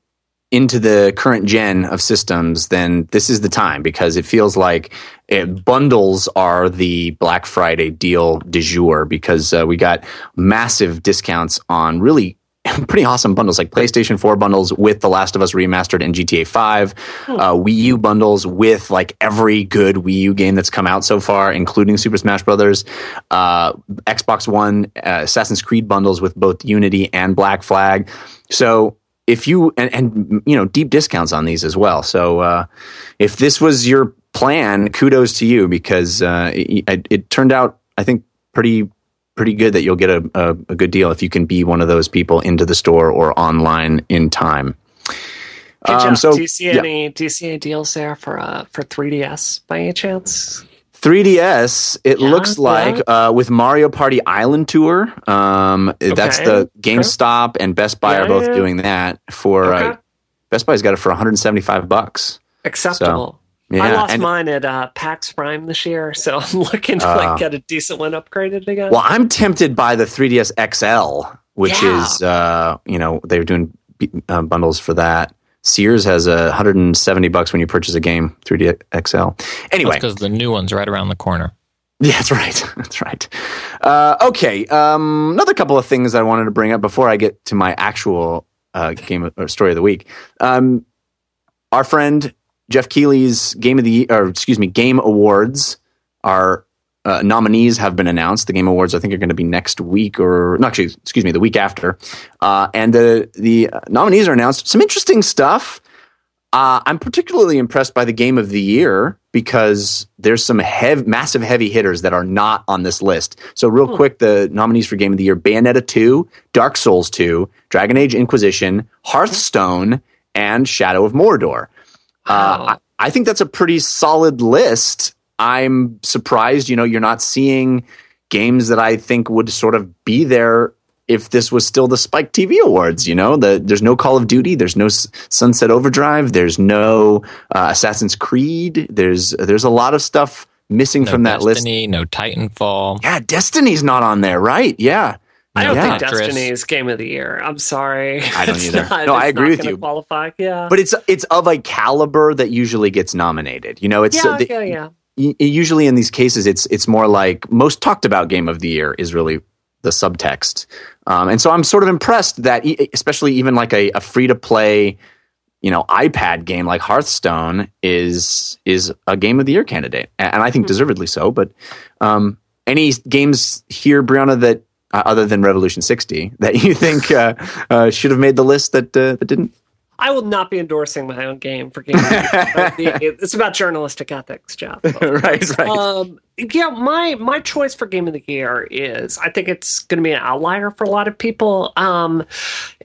into the current gen of systems, then this is the time because it feels like it, bundles are the Black Friday deal du jour because uh, we got massive discounts on really pretty awesome bundles like PlayStation 4 bundles with The Last of Us Remastered and GTA 5, uh, Wii U bundles with like every good Wii U game that's come out so far, including Super Smash Brothers, uh, Xbox One, uh, Assassin's Creed bundles with both Unity and Black Flag. So if you and, and you know deep discounts on these as well. So uh, if this was your plan, kudos to you because uh, it, it turned out I think pretty pretty good that you'll get a, a, a good deal if you can be one of those people into the store or online in time. Um, so- do you see yeah. any do you see any deals there for uh for 3DS by any chance? 3DS, it Yeah, looks like uh, with Mario Party Island Tour. Um, That's Okay, the GameStop and Best Buy Yeah, are both yeah. doing that for. Uh, Best Buy's got it for 175 bucks. Acceptable. Yeah, I lost and- mine at uh, PAX Prime this year, so I'm looking to Ah. like get a decent one upgraded again. Well, I'm tempted by the 3DS XL, which Yeah. is uh, you know they're doing uh, bundles for that. Sears has a 170 bucks when you purchase a game 3D XL. Anyway, because the new one's right around the corner. Yeah, that's right. That's right. Uh, okay. Um, another couple of things I wanted to bring up before I get to my actual uh, game or story of the week. Um, our friend Geoff Keighley's game of the Year, or excuse me, game awards are uh, nominees have been announced. The game awards I think are going to be next week or not actually, excuse me, the week after. Uh, and the the nominees are announced. Some interesting stuff. Uh, I'm particularly impressed by the game of the year because there's some hev- massive heavy hitters that are not on this list. So, real hmm. quick, the nominees for game of the year Bayonetta 2, Dark Souls 2, Dragon Age Inquisition, Hearthstone, and Shadow of Mordor. Uh, wow. I, I think that's a pretty solid list. I'm surprised, you know, you're not seeing games that I think would sort of be there if this was still the Spike TV Awards. You know, the, there's no Call of Duty, there's no Sunset Overdrive, there's no uh, Assassin's Creed. There's there's a lot of stuff missing no from that Destiny, list. No Titanfall. Yeah, Destiny's not on there, right? Yeah. I don't yeah. think Destiny's game of the year. I'm sorry. I don't either. Not, no, I agree with you. Qualify, yeah. But it's it's of a caliber that usually gets nominated. You know, it's yeah, the, yeah, yeah. Usually in these cases, it's it's more like most talked about game of the year is really the subtext. Um, and so I'm sort of impressed that, especially even like a, a free to play, you know, iPad game like Hearthstone is is a game of the year candidate, and I think mm-hmm. deservedly so. But um, any games here, Brianna, that uh, other than Revolution 60, that you think uh, uh, should have made the list that uh, that didn't? I will not be endorsing my own game for game. it's about journalistic ethics, Jeff. right, right. Um, yeah, my my choice for game of the year is I think it's going to be an outlier for a lot of people. Um,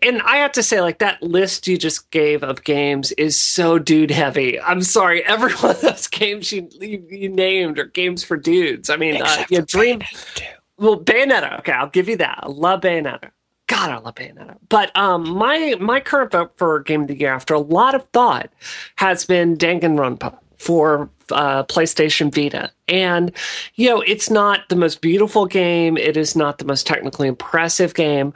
and I have to say, like that list you just gave of games is so dude heavy. I'm sorry, every one of those games you you, you named are games for dudes. I mean, uh, yeah, Dream. Bayonetta well, Bayonetta. Okay, I'll give you that. I love Bayonetta. God, I love Bayonetta. But um, my my current vote for Game of the Year, after a lot of thought, has been Danganronpa for uh, PlayStation Vita. And, you know, it's not the most beautiful game. It is not the most technically impressive game.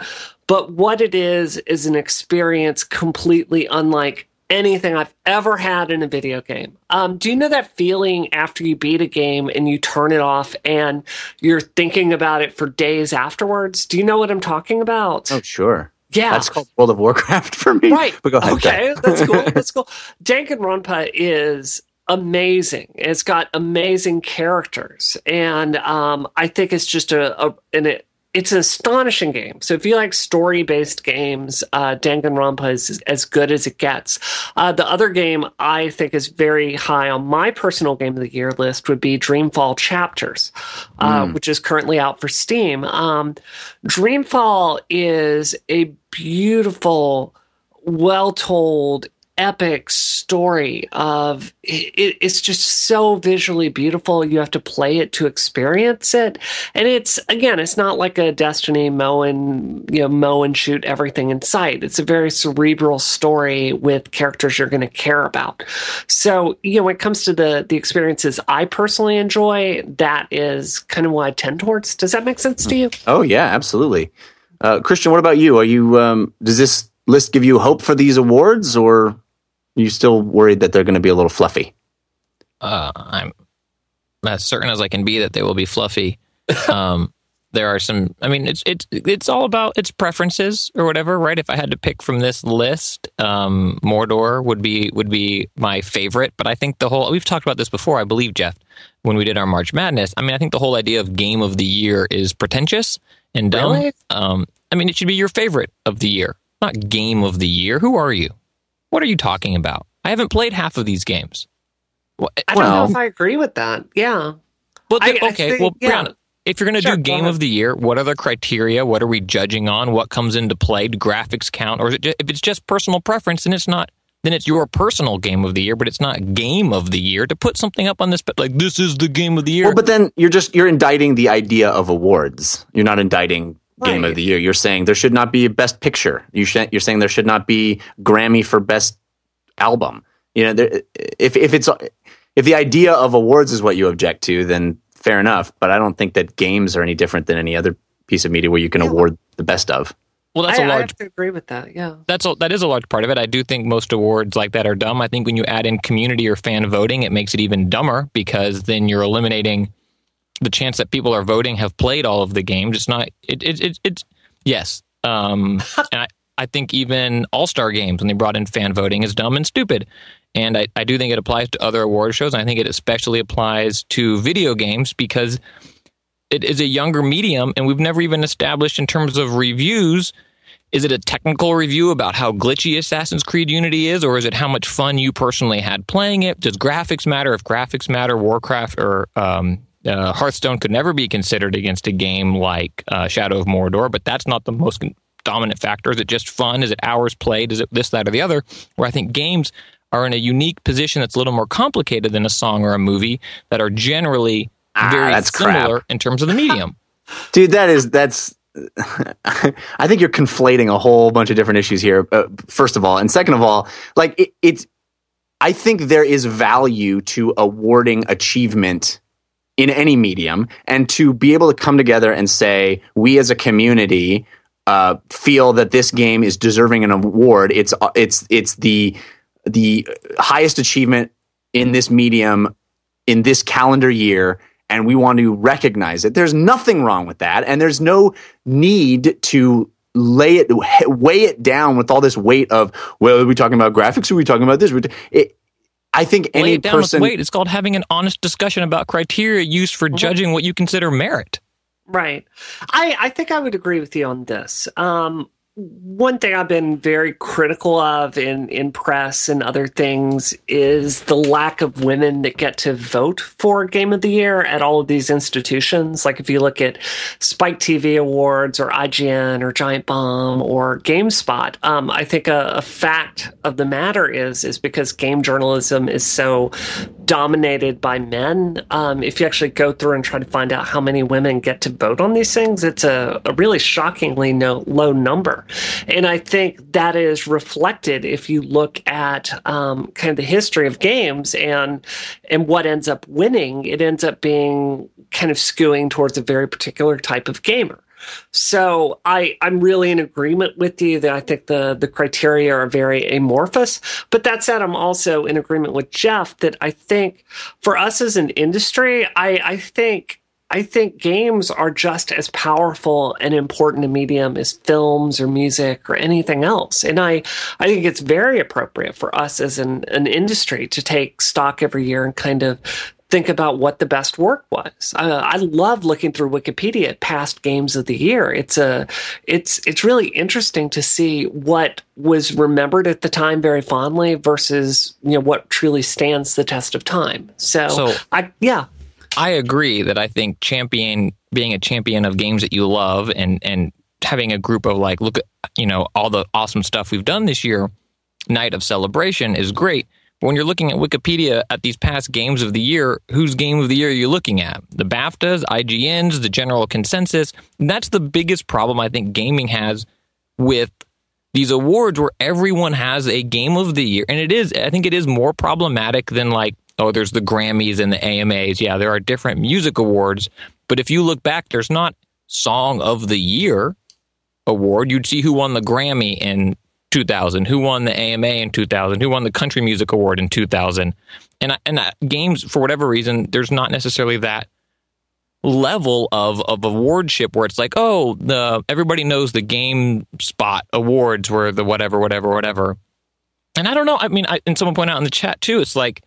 But what it is, is an experience completely unlike anything I've ever had in a video game. Um, do you know that feeling after you beat a game and you turn it off and you're thinking about it for days afterwards? Do you know what I'm talking about? Oh, sure. Yeah. That's called World of Warcraft for me. Right. But go ahead. Okay, that's cool. That's cool. Danganronpa is amazing. It's got amazing characters. And um, I think it's just a, a an it's an astonishing game. So if you like story based games, uh, Danganronpa is as good as it gets. Uh, the other game I think is very high on my personal game of the year list would be Dreamfall Chapters, uh, mm. which is currently out for Steam. Um, Dreamfall is a beautiful, well told epic story of it, it's just so visually beautiful. You have to play it to experience it. And it's again it's not like a destiny mow and you know mow and shoot everything in sight. It's a very cerebral story with characters you're going to care about. So you know when it comes to the the experiences i personally enjoy that is kind of what i tend towards. Does that make sense to you? Oh yeah absolutely. Uh, christian what about you? Are you um, does this list give you hope for these awards or you still worried that they're going to be a little fluffy? Uh, I'm as certain as I can be that they will be fluffy. Um, there are some. I mean, it's it's it's all about its preferences or whatever, right? If I had to pick from this list, um, Mordor would be would be my favorite. But I think the whole we've talked about this before. I believe Jeff when we did our March Madness. I mean, I think the whole idea of Game of the Year is pretentious and dumb. Really? Um, I mean, it should be your favorite of the year, not Game of the Year. Who are you? What are you talking about? I haven't played half of these games. Well, I don't know if I agree with that. Yeah. Well, I, okay. I think, well, yeah. Brianna, if you're going to sure, do game of the year, what are the criteria? What are we judging on? What comes into play? Do graphics count, or it just, if it's just personal preference, then it's not. Then it's your personal game of the year, but it's not game of the year. To put something up on this, but like this is the game of the year. Well, but then you're just you're indicting the idea of awards. You're not indicting game right. of the year. You're saying there should not be a best picture. You should, you're saying there should not be Grammy for best album. You know, there, if if it's if the idea of awards is what you object to, then fair enough. But I don't think that games are any different than any other piece of media where you can yeah. award the best of. Well, that's I, a I large have to agree with that. Yeah. that's a, that is a large part of it. I do think most awards like that are dumb. I think when you add in community or fan voting, it makes it even dumber because then you're eliminating the chance that people are voting have played all of the games. It's not. It it, it it's yes. Um, and I, I think even All Star games when they brought in fan voting is dumb and stupid. And I, I do think it applies to other award shows. And I think it especially applies to video games because it is a younger medium, and we've never even established in terms of reviews is it a technical review about how glitchy Assassin's Creed Unity is, or is it how much fun you personally had playing it? Does graphics matter? If graphics matter, Warcraft or um, uh, Hearthstone could never be considered against a game like uh, Shadow of Mordor, but that's not the most dominant factor. Is it just fun? Is it hours played? Is it this, that, or the other? Where I think games are in a unique position that's a little more complicated than a song or a movie that are generally Ah, very that's similar crap. in terms of the medium. Dude, that is that's. I think you're conflating a whole bunch of different issues here. Uh, first of all, and second of all, like it, it's. I think there is value to awarding achievement in any medium, and to be able to come together and say we as a community uh, feel that this game is deserving an award. It's it's it's the the highest achievement in this medium in this calendar year and we want to recognize it. There's nothing wrong with that, and there's no need to lay it weigh it down with all this weight of well, are we talking about graphics? Are we talking about this? It, I think Lay any it down person. with weight. It's called having an honest discussion about criteria used for judging what you consider merit. Right. I, I think I would agree with you on this. Um, one thing I've been very critical of in, in press and other things is the lack of women that get to vote for Game of the Year at all of these institutions. Like if you look at Spike TV Awards or IGN or Giant Bomb or GameSpot, um, I think a, a fact of the matter is is because game journalism is so dominated by men. Um, if you actually go through and try to find out how many women get to vote on these things, it's a, a really shockingly no, low number. And I think that is reflected if you look at um, kind of the history of games and and what ends up winning. It ends up being kind of skewing towards a very particular type of gamer. So I, I'm really in agreement with you that I think the, the criteria are very amorphous. But that said, I'm also in agreement with Jeff that I think for us as an industry, I, I think I think games are just as powerful and important a medium as films or music or anything else. And I, I think it's very appropriate for us as an, an industry to take stock every year and kind of think about what the best work was. Uh, I love looking through Wikipedia at past games of the year. It's a, it's it's really interesting to see what was remembered at the time very fondly versus you know what truly stands the test of time. So, So- I yeah. I agree that I think champion being a champion of games that you love and and having a group of like look at you know all the awesome stuff we've done this year, night of celebration is great. But when you're looking at Wikipedia at these past games of the year, whose game of the year are you looking at? The BAFTAs, IGNs, the general consensus. That's the biggest problem I think gaming has with these awards where everyone has a game of the year. And it is, I think it is more problematic than like, oh, there's the Grammys and the AMAs. Yeah, there are different music awards. But if you look back, there's not Song of the Year award. You'd see who won the Grammy in 2000, who won the AMA in 2000, who won the Country Music Award in 2000. And, and I- games, for whatever reason, there's not necessarily that level of of awardship where it's like, oh, the everybody knows the Game Spot awards were the whatever, whatever, whatever. And I don't know. I mean, I, and someone pointed out in the chat too. It's like,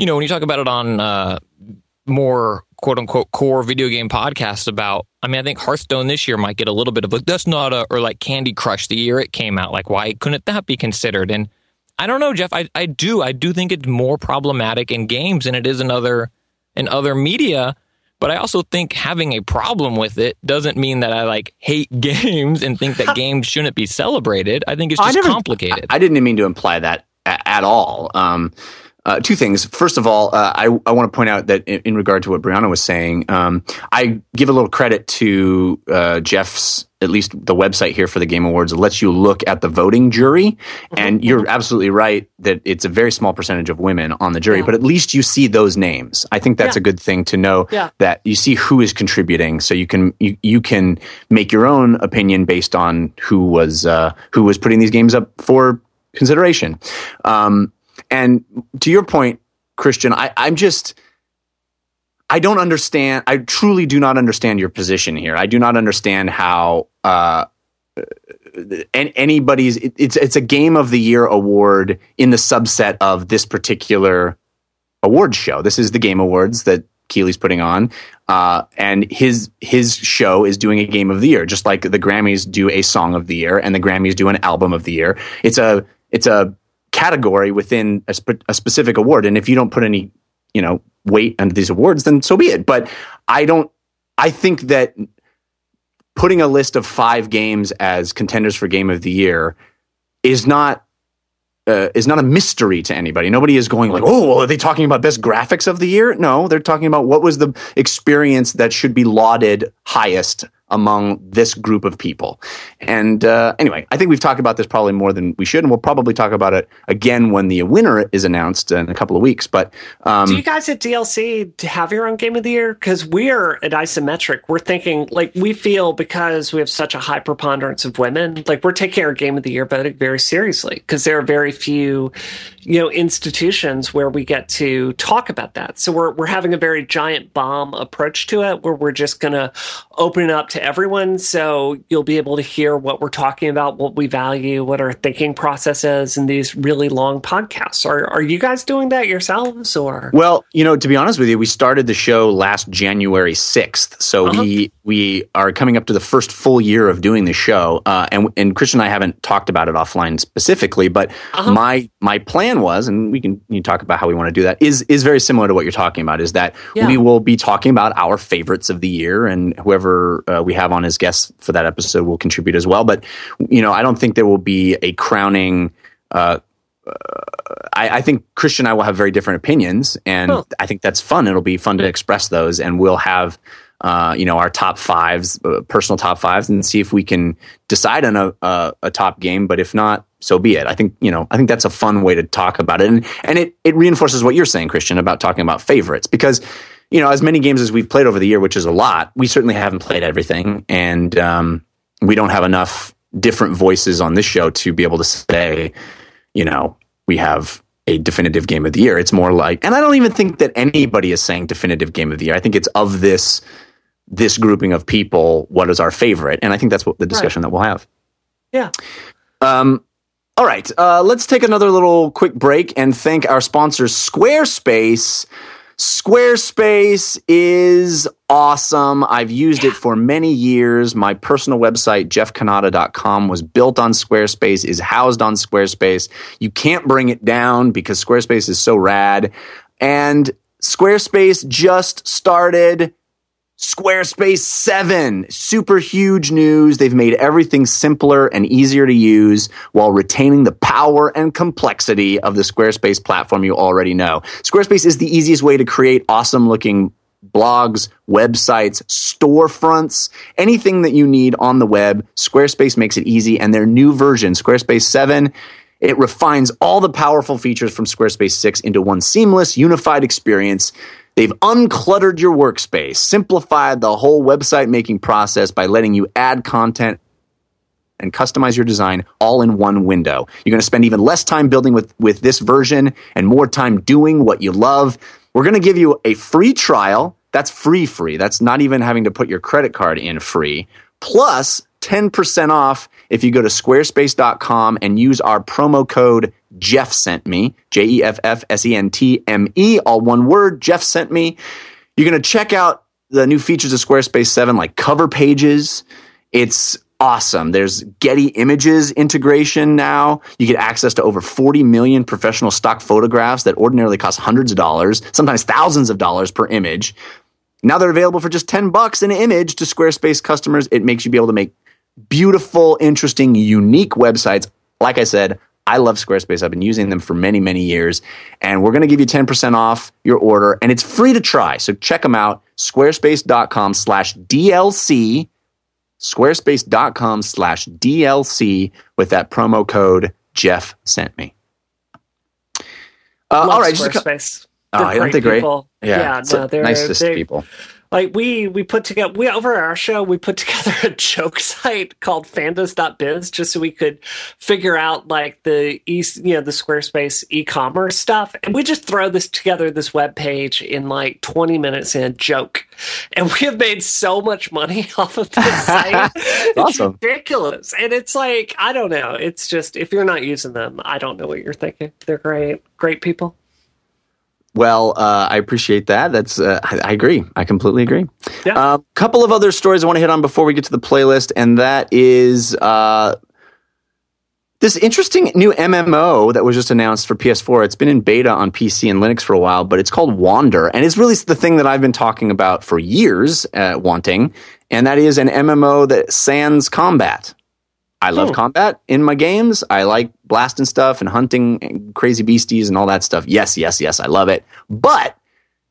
you know, when you talk about it on uh, more quote unquote core video game podcasts about. I mean, I think Hearthstone this year might get a little bit of like that's not a or like Candy Crush the year it came out. Like, why couldn't that be considered? And I don't know, Jeff. I I do I do think it's more problematic in games than it is in other in other media. But I also think having a problem with it doesn't mean that I like hate games and think that games shouldn't be celebrated. I think it's I just never- complicated. I, I didn't mean to imply that at all. Um, uh, two things. First of all, uh, I, I want to point out that in, in, regard to what Brianna was saying, um, I give a little credit to uh, Jeff's, at least the website here for the Game Awards. It lets you look at the voting jury. Mm-hmm. And you're absolutely right that it's a very small percentage of women on the jury, yeah. but at least you see those names. I think that's yeah. a good thing to know yeah. that you see who is contributing so you can, you, you can make your own opinion based on who was, uh, who was putting these games up for consideration. Um, and to your point, Christian, I, I'm just. I don't understand. I truly do not understand your position here. I do not understand how uh, anybody's. It's it's a game of the year award in the subset of this particular award show. This is the Game Awards that Keighley's putting on, uh, and his his show is doing a Game of the Year, just like the Grammys do a Song of the Year and the Grammys do an Album of the Year. It's a it's a category within a, spe- a specific award. And if you don't put any, you know, weight under these awards, then so be it. But I don't. I think that putting a list of five games as contenders for Game of the Year is not uh, is not a mystery to anybody. Nobody is going like, "Oh, well, are they talking about best graphics of the year?" No, they're talking about what was the experience that should be lauded highest among this group of people. And uh, anyway, I think we've talked about this probably more than we should, and we'll probably talk about it again when the winner is announced in a couple of weeks. But um, do you guys at DLC have your own game of the year? Because we're at Isometric, we're thinking like we feel because we have such a high preponderance of women, like we're taking our game of the year voting very seriously because there are very few, you know, institutions where we get to talk about that. So we're we're having a very giant bomb approach to it, where we're just going to open it up to everyone. So you'll be able to hear what we're talking about, what we value, what our thinking process is in these really long podcasts. Are, are you guys doing that yourselves or? Well, you know, to be honest with you, we started the show last January 6th. So uh-huh. we, we are coming up to the first full year of doing the show. Uh, and, and Christian and I haven't talked about it offline specifically, but uh-huh. my, my plan was, and we can you talk about how we want to do that is, is very similar to what you're talking about is that yeah. we will be talking about our favorites of the year and whoever uh, we have on as guests for that episode will contribute as well. But you know, I don't think there will be a crowning. Uh, uh, I, I, think Christian and I will have very different opinions, and huh. I think that's fun. It'll be fun to express those, and we'll have uh, you know our top fives, uh, personal top fives, and see if we can decide on a, a, a top game. But if not, so be it. I think you know I think that's a fun way to talk about it, and and it it reinforces what you're saying, Christian, about talking about favorites because you know, as many games as we've played over the year, which is a lot, we certainly haven't played everything, and um, we don't have enough different voices on this show to be able to say, you know, we have a definitive game of the year. It's more like, and I don't even think that anybody is saying definitive game of the year. I think it's of this this grouping of people, what is our favorite, and I think that's what the discussion right. that we'll have. Yeah. Um, all right, uh, let's take another little quick break and thank our sponsors, Squarespace. Squarespace is awesome. I've used it for many years. My personal website, jeffcannata.com, was built on Squarespace, is housed on Squarespace. You can't bring it down because Squarespace is so rad. And Squarespace just started Squarespace 7, super huge news. They've made everything simpler and easier to use while retaining the power and complexity of the Squarespace platform you already know. Squarespace is the easiest way to create awesome looking blogs, websites, storefronts, anything that you need on the web. Squarespace makes it easy and their new version, Squarespace 7, it refines all the powerful features from Squarespace 6 into one seamless, unified experience They've uncluttered your workspace, simplified the whole website making process by letting you add content and customize your design all in one window. You're going to spend even less time building with, with this version and more time doing what you love. We're going to give you a free trial. That's free, free. That's not even having to put your credit card in free. Plus 10% off if you go to squarespace.com and use our promo code Jeff sent me, J E F F S E N T M E, all one word, Jeff sent me. You're going to check out the new features of Squarespace 7 like cover pages. It's awesome. There's Getty Images integration now. You get access to over 40 million professional stock photographs that ordinarily cost hundreds of dollars, sometimes thousands of dollars per image. Now they're available for just 10 bucks an image to Squarespace customers. It makes you be able to make beautiful, interesting, unique websites. Like I said, I love Squarespace. I've been using them for many, many years. And we're going to give you 10% off your order. And it's free to try. So check them out. Squarespace.com slash DLC. Squarespace.com slash DLC with that promo code Jeff sent me. Uh, all right. Squarespace. Oh, aren't they great? People. Yeah, yeah no, they're nicest they're, people like we we put together we over our show we put together a joke site called fandas.biz just so we could figure out like the east you know the squarespace e-commerce stuff. And we just throw this together this web page in like 20 minutes in a joke. And we have made so much money off of this site. It's awesome. ridiculous. And it's like i don't know. It's just if you're not using them i don't know what you're thinking. They're great. Great people well, uh, I appreciate that. That's uh, I, I, agree. I completely agree. A yeah. uh, couple of other stories I want to hit on before we get to the playlist, and that is uh, this interesting new MMO that was just announced for PS4. It's been in beta on PC and Linux for a while, but it's called Wander, and it's really the thing that I've been talking about for years, uh, wanting, and that is an MMO that sans combat. I love hmm. combat in my games. I like blasting stuff and hunting and crazy beasties and all that stuff. Yes, yes, yes, I love it. But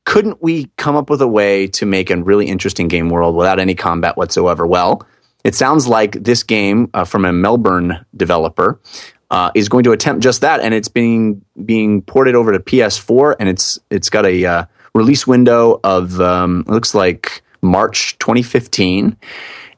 couldn't we come up with a way to make a really interesting game world without any combat whatsoever? Well, it sounds like this game uh, from a Melbourne developer uh, is going to attempt just that, and it's being being ported over to PS4, and it's it's got a uh, release window of um, looks like March 2015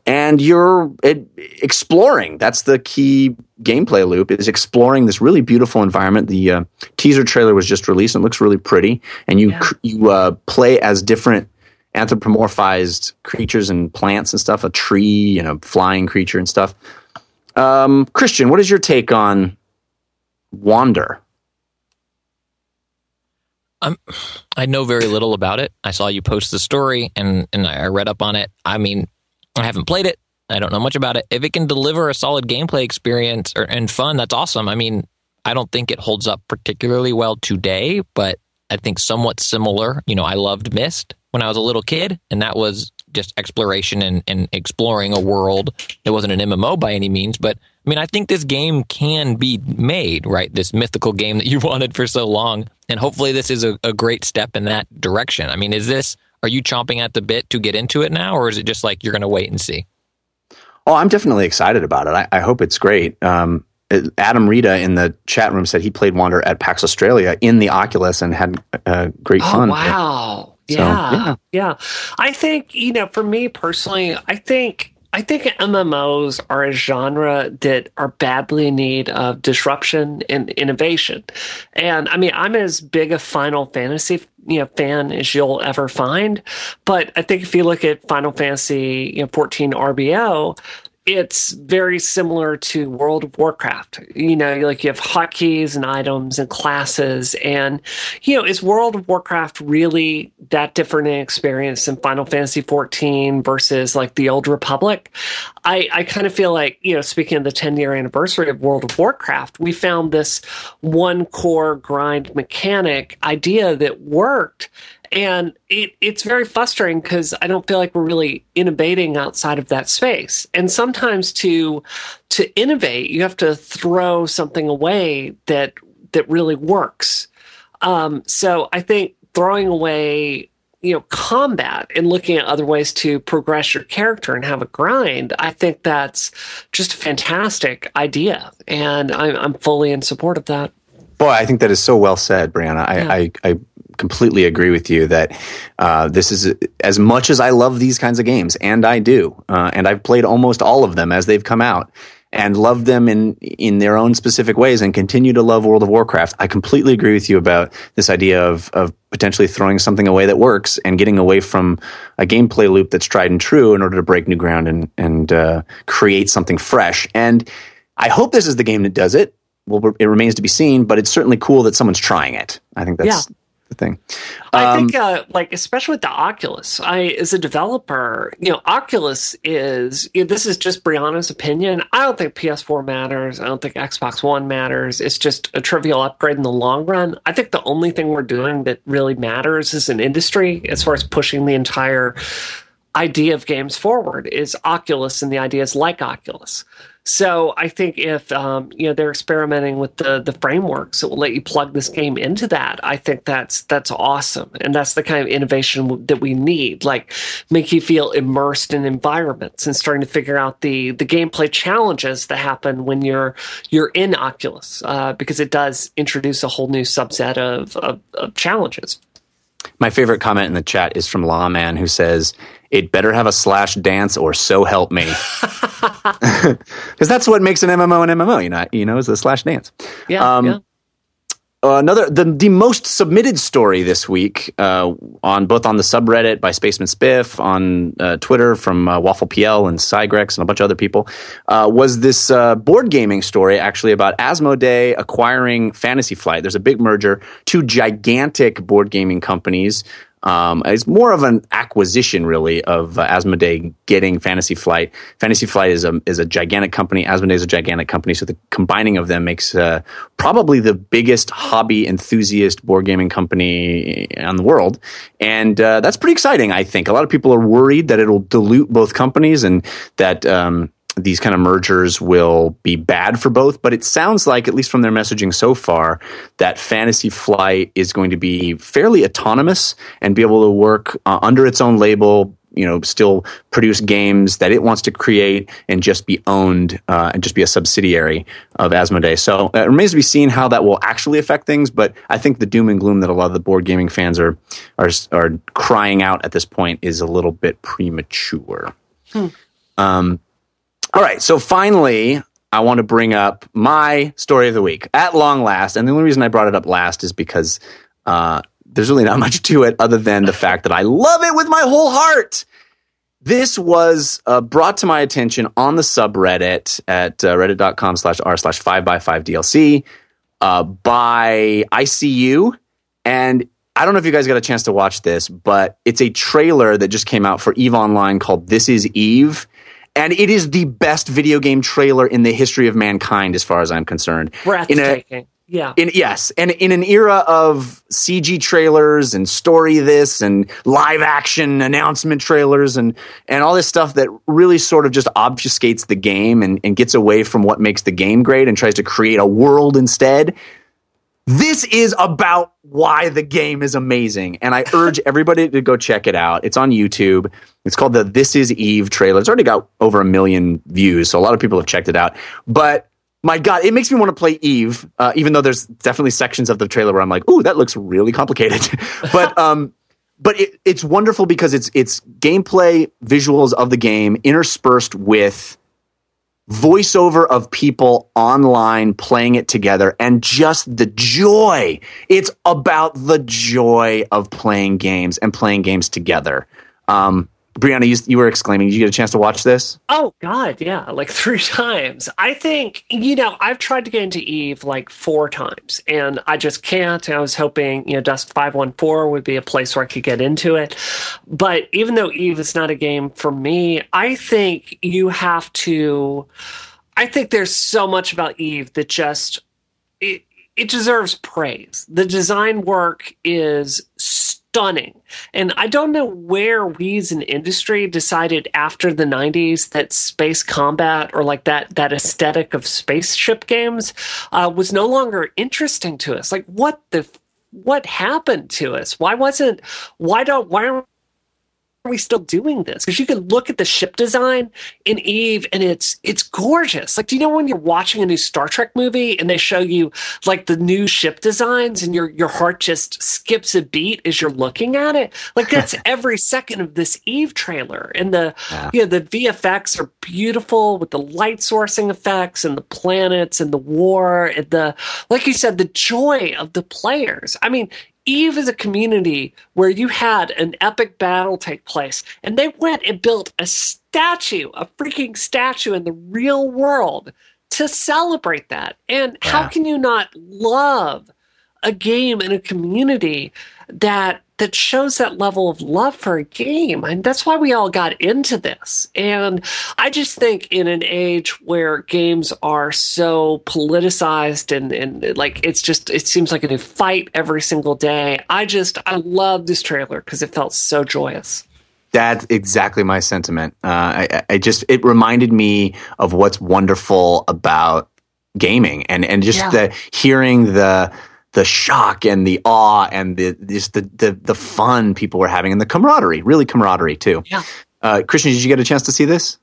and you're exploring. That's the key gameplay loop is exploring this really beautiful environment. The uh, teaser trailer was just released and it looks really pretty. And you yeah. you uh, play as different anthropomorphized creatures and plants and stuff. A tree, and a flying creature and stuff. Um, Christian, what is your take on Wander? I'm, I know very little about it. I saw you post the story and, and I read up on it. I mean, I haven't played it. I don't know much about it. If it can deliver a solid gameplay experience or, and fun, that's awesome. I mean, I don't think it holds up particularly well today, but I think somewhat similar. You know, I loved Myst when I was a little kid, and that was just exploration and, and exploring a world. It wasn't an MMO by any means, but I mean, I think this game can be made, right? This mythical game that you wanted for so long. And hopefully, this is a, a great step in that direction. I mean, is this are you chomping at the bit to get into it now, or is it just like you're going to wait and see? Oh, I'm definitely excited about it. I, I hope it's great. Um, Adam Rita in the chat room said he played Wander at PAX Australia in the Oculus and had uh, great oh, fun. Wow. So, yeah, yeah. Yeah. I think, you know, for me personally, I think I think MMOs are a genre that are badly in need of disruption and innovation. And I mean, I'm as big a Final Fantasy you know fan as you'll ever find, but I think if you look at Final Fantasy you know 14 RBO, it's very similar to World of Warcraft. You know, like you have hotkeys and items and classes. And, you know, is World of Warcraft really that different an experience than Final Fantasy XIV versus like the Old Republic? I, I kind of feel like, you know, speaking of the 10 year anniversary of World of Warcraft, we found this one core grind mechanic idea that worked and it, it's very frustrating because I don't feel like we're really innovating outside of that space. And sometimes to to innovate, you have to throw something away that that really works. Um, so I think throwing away you know combat and looking at other ways to progress your character and have a grind i think that's just a fantastic idea and i'm, I'm fully in support of that boy i think that is so well said brianna I, yeah. I, I completely agree with you that uh, this is as much as I love these kinds of games, and I do, uh, and I've played almost all of them as they've come out, and loved them in in their own specific ways, and continue to love World of Warcraft. I completely agree with you about this idea of of potentially throwing something away that works and getting away from a gameplay loop that's tried and true in order to break new ground and and uh, create something fresh. And I hope this is the game that does it well, it remains to be seen, but it's certainly cool that someone's trying it. I think that's yeah the thing. Um, I think, uh, like, especially with the Oculus, I, as a developer, you know, Oculus is, you know, this is just Brianna's opinion. I don't think PS4 matters. I don't think Xbox One matters. It's just a trivial upgrade in the long run. I think the only thing we're doing that really matters as an industry, as far as pushing the entire idea of games forward is Oculus and the ideas like Oculus. So I think if um, you know they're experimenting with the the frameworks that will let you plug this game into that, I think that's that's awesome, and that's the kind of innovation that we need. Like make you feel immersed in environments and starting to figure out the the gameplay challenges that happen when you're you're in Oculus, uh, because it does introduce a whole new subset of, of, of challenges. My favorite comment in the chat is from Lawman, who says, "It better have a slash dance, or so help me." Because that's what makes an MMO an MMO. You know, you know, is the slash dance. Yeah. Um, yeah. Uh, another the the most submitted story this week uh, on both on the subreddit by Spaceman Spiff on uh, Twitter from uh, Waffle PL and Cygrex and a bunch of other people uh, was this uh, board gaming story actually about Asmodee acquiring Fantasy Flight. There's a big merger, two gigantic board gaming companies um, it's more of an acquisition, really, of uh, Asmodee getting Fantasy Flight. Fantasy Flight is a is a gigantic company. Asmodee is a gigantic company, so the combining of them makes uh, probably the biggest hobby enthusiast board gaming company in the world, and uh, that's pretty exciting. I think a lot of people are worried that it'll dilute both companies and that. Um, these kind of mergers will be bad for both, but it sounds like, at least from their messaging so far, that Fantasy Flight is going to be fairly autonomous and be able to work uh, under its own label. You know, still produce games that it wants to create and just be owned uh, and just be a subsidiary of Asmodee. So uh, it remains to be seen how that will actually affect things. But I think the doom and gloom that a lot of the board gaming fans are are, are crying out at this point is a little bit premature. Hmm. Um, all right. So finally, I want to bring up my story of the week at long last. And the only reason I brought it up last is because uh, there's really not much to it other than the fact that I love it with my whole heart. This was uh, brought to my attention on the subreddit at uh, reddit.com slash r slash 5 by 5 DLC uh, by ICU. And I don't know if you guys got a chance to watch this, but it's a trailer that just came out for EVE Online called This Is Eve and it is the best video game trailer in the history of mankind, as far as I'm concerned. Breathtaking. yeah. In, yes, and in an era of CG trailers and story this and live action announcement trailers and and all this stuff that really sort of just obfuscates the game and, and gets away from what makes the game great and tries to create a world instead. This is about why the game is amazing. And I urge everybody to go check it out. It's on YouTube. It's called the This Is Eve trailer. It's already got over a million views, so a lot of people have checked it out. But my God, it makes me want to play Eve, uh, even though there's definitely sections of the trailer where I'm like, ooh, that looks really complicated. but um, but it, it's wonderful because it's it's gameplay visuals of the game interspersed with voiceover of people online playing it together and just the joy. It's about the joy of playing games and playing games together. Um, Brianna, you, you were exclaiming. Did you get a chance to watch this? Oh God, yeah, like three times. I think you know I've tried to get into Eve like four times, and I just can't. I was hoping you know Dust Five One Four would be a place where I could get into it, but even though Eve is not a game for me, I think you have to. I think there's so much about Eve that just it it deserves praise. The design work is. Stunning. And I don't know where we as an industry decided after the 90s that space combat or like that that aesthetic of spaceship games uh, was no longer interesting to us. Like what the what happened to us? Why wasn't why don't why aren't are we still doing this? Because you can look at the ship design in Eve and it's it's gorgeous. Like, do you know when you're watching a new Star Trek movie and they show you like the new ship designs and your your heart just skips a beat as you're looking at it? Like that's every second of this Eve trailer. And the yeah. you know, the VFX are beautiful with the light sourcing effects and the planets and the war and the like you said, the joy of the players. I mean, Eve is a community where you had an epic battle take place, and they went and built a statue, a freaking statue in the real world to celebrate that. And yeah. how can you not love a game in a community that that shows that level of love for a game. And that's why we all got into this. And I just think in an age where games are so politicized and, and like it's just, it seems like a new fight every single day. I just, I love this trailer because it felt so joyous. That's exactly my sentiment. Uh, I, I just it reminded me of what's wonderful about gaming and and just Yeah. the hearing the the shock and the awe and the just the, the the fun people were having and the camaraderie, really camaraderie too. Yeah. Uh, Christian, did you get a chance to see this?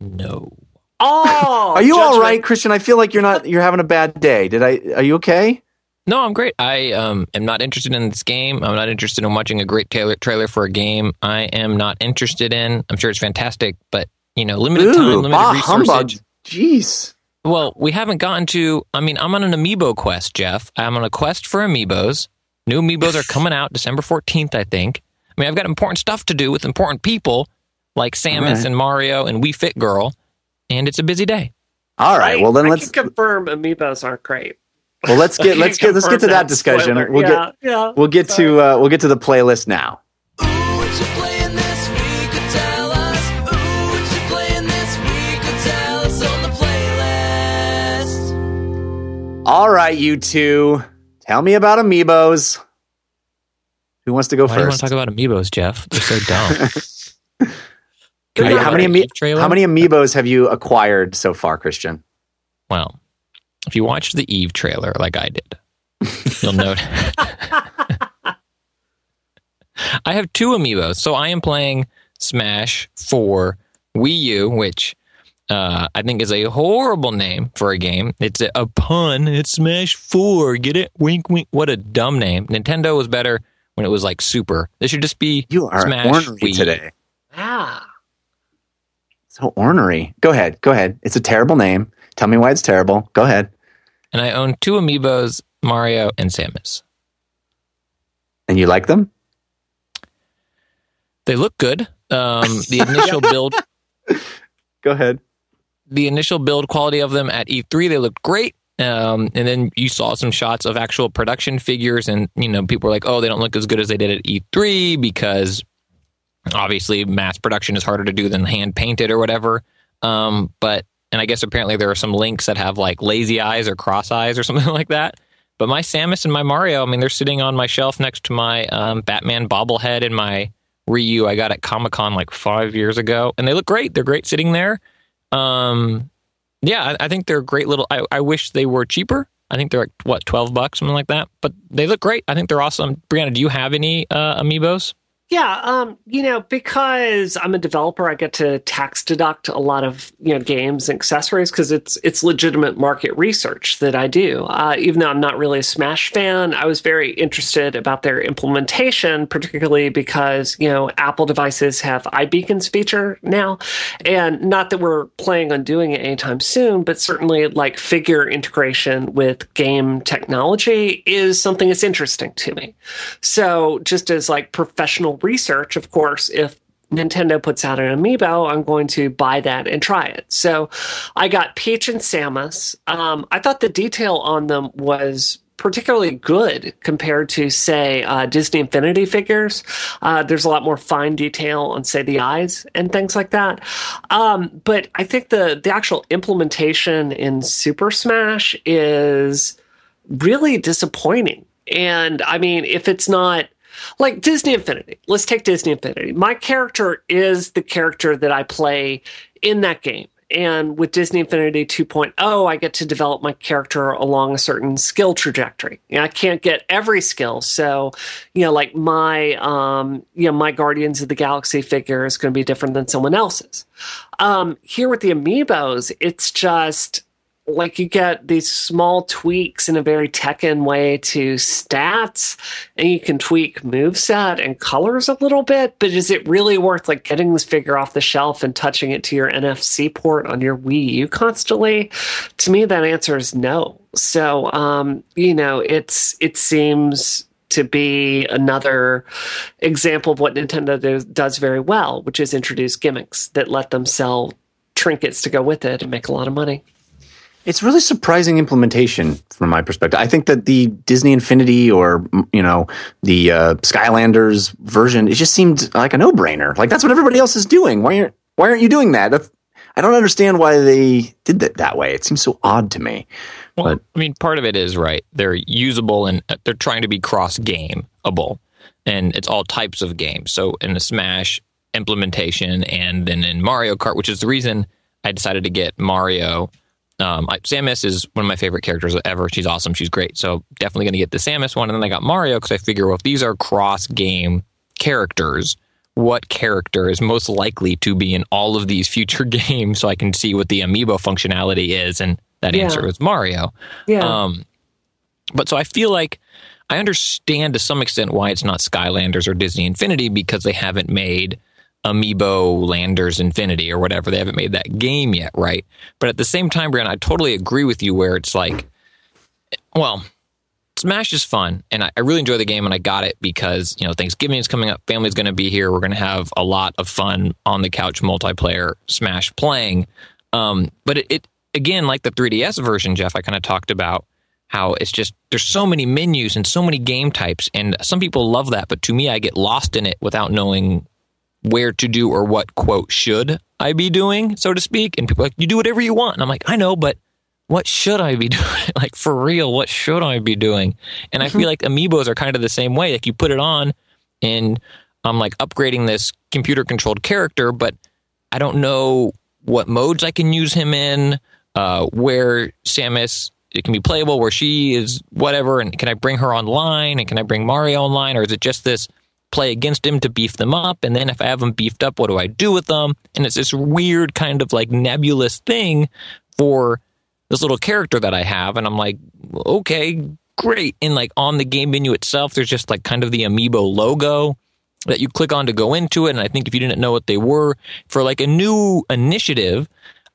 No. Oh, Are you all judgment. right, Christian? I feel like you're not. You're having a bad day. Did I? Are you okay? No, I'm great. I um, am not interested in this game. I'm not interested in watching a great trailer, trailer for a game. I am not interested in. I'm sure it's fantastic, but you know, limited time, limited bah resources. humbug. Jeez. Well, we haven't gotten to. I mean, I'm on an amiibo quest, Jeff. I'm on a quest for amiibos. New amiibos are coming out December 14th, I think. I mean, I've got important stuff to do with important people like Samus Right. and Mario and Wii Fit Girl, and it's a busy day. All right. Well, then I let's can confirm amiibos aren't great. well let's get let's get let's get to that discussion. Spoiler. We'll yeah, get yeah. we'll get to uh, we'll get to the playlist now. Ooh, All right, you two, tell me about amiibos. Who wants to go Why do you want first? to talk about amiibos, Jeff? They're so dumb. How many- talk how about many the ami- how many amiibos have you acquired so far, Christian? Well, if you watch the Eve trailer like I did, you'll note. I have two amiibos. So I am playing Smash for Wii U, which uh, I think is a horrible name for a game. It's a, a pun. It's Smash 4. Get it? Wink, wink. What a dumb name. Nintendo was better when it was like Super. This should just be You are Smash ornery Wii. today. Ah. So ornery. Go ahead. Go ahead. It's a terrible name. Tell me why it's terrible. Go ahead. And I own two amiibos, Mario and Samus. And you like them? They look good. Um, the initial build Go ahead. The initial build quality of them at E3, they looked great. Um, and then you saw some shots of actual production figures, and you know people were like, "Oh, they don't look as good as they did at E3 because obviously mass production is harder to do than hand painted or whatever." Um, but and I guess apparently there are some links that have like lazy eyes or cross eyes or something like that. But my Samus and my Mario, I mean, they're sitting on my shelf next to my um, Batman bobblehead and my Ryu I got at Comic Con like five years ago, and they look great. They're great sitting there. Um, yeah, I, I think they're great little. I, I wish they were cheaper. I think they're like what twelve bucks, something like that. But they look great. I think they're awesome. Brianna, do you have any uh, amiibos? Yeah, um, you know, because I'm a developer, I get to tax deduct a lot of you know games and accessories because it's it's legitimate market research that I do. Uh, even though I'm not really a Smash fan, I was very interested about their implementation, particularly because you know Apple devices have iBeacons feature now, and not that we're planning on doing it anytime soon, but certainly like figure integration with game technology is something that's interesting to me. So, just as like professional research, of course, if Nintendo puts out an amiibo, I'm going to buy that and try it. So, I got Peach and Samus. Um, I thought the detail on them was particularly good compared to, say, uh, Disney Infinity figures. Uh, there's a lot more fine detail on, say, the eyes and things like that. Um, but I think the the actual implementation in Super Smash is really disappointing. And I mean, if it's not like Disney Infinity, let's take Disney Infinity. My character is the character that I play in that game. And with Disney Infinity 2.0, I get to develop my character along a certain skill trajectory. Know, I can't get every skill. So, you know, like my, um, you know, my Guardians of the Galaxy figure is going to be different than someone else's. Um, here with the amiibos, it's just like you get these small tweaks in a very Tekken way to stats, and you can tweak moveset and colors a little bit. But is it really worth like getting this figure off the shelf and touching it to your NFC port on your Wii U constantly? To me, that answer is no. So, um, you know, it's it seems to be another example of what Nintendo does, does very well, which is introduce gimmicks that let them sell trinkets to go with it and make a lot of money. It's really surprising implementation from my perspective. I think that the Disney Infinity or you know the uh, Skylanders version, it just seemed like a no-brainer. Like that's what everybody else is doing. Why aren't Why aren't you doing that? That's, I don't understand why they did that that way. It seems so odd to me. Well, But- I mean, part of it is right. They're usable and uh, they're trying to be cross gameable, and it's all types of games. So in the Smash, implementation, and then in Mario Kart, which is the reason I decided to get Mario. Um, I, Samus is one of my favorite characters ever. She's awesome. She's great. So definitely going to get the Samus one. And then I got Mario because I figure, well, if these are cross game characters, what character is most likely to be in all of these future games so I can see what the amiibo functionality is? And that Yeah. answer was Mario. Yeah. Um, but so I feel like I understand to some extent why it's not Skylanders or Disney Infinity because they haven't made Amiibo Landers Infinity or whatever. They haven't made that game yet, right? But at the same time, Brian, I totally agree with you where it's like, well, Smash is fun, and I, I really enjoy the game, and I got it because you know Thanksgiving is coming up, family's going to be here, we're going to have a lot of fun on the couch multiplayer Smash playing. Um, but it, it again, like the 3DS version, Jeff, I kind of talked about how it's just there's so many menus and so many game types, and some people love that, but to me, I get lost in it without knowing where to do or what quote should I be doing, so to speak. And people are like, you do whatever you want, and I'm like, I know, but what should I be doing? like for real, what should I be doing? And I feel like amiibos are kind of the same way. Like you put it on, and I'm like upgrading this computer controlled character, but I don't know what modes I can use him in, uh, where Samus it can be playable, where she is whatever, and can I bring her online, and can I bring Mario online, or is it just this play against him to beef them up, and then if I have them beefed up, what do I do with them? And it's this weird kind of like nebulous thing for this little character that I have, and I'm like, okay, great. And like on the game menu itself, there's just like kind of the amiibo logo that you click on to go into it. And I think if you didn't know what they were for like a new initiative,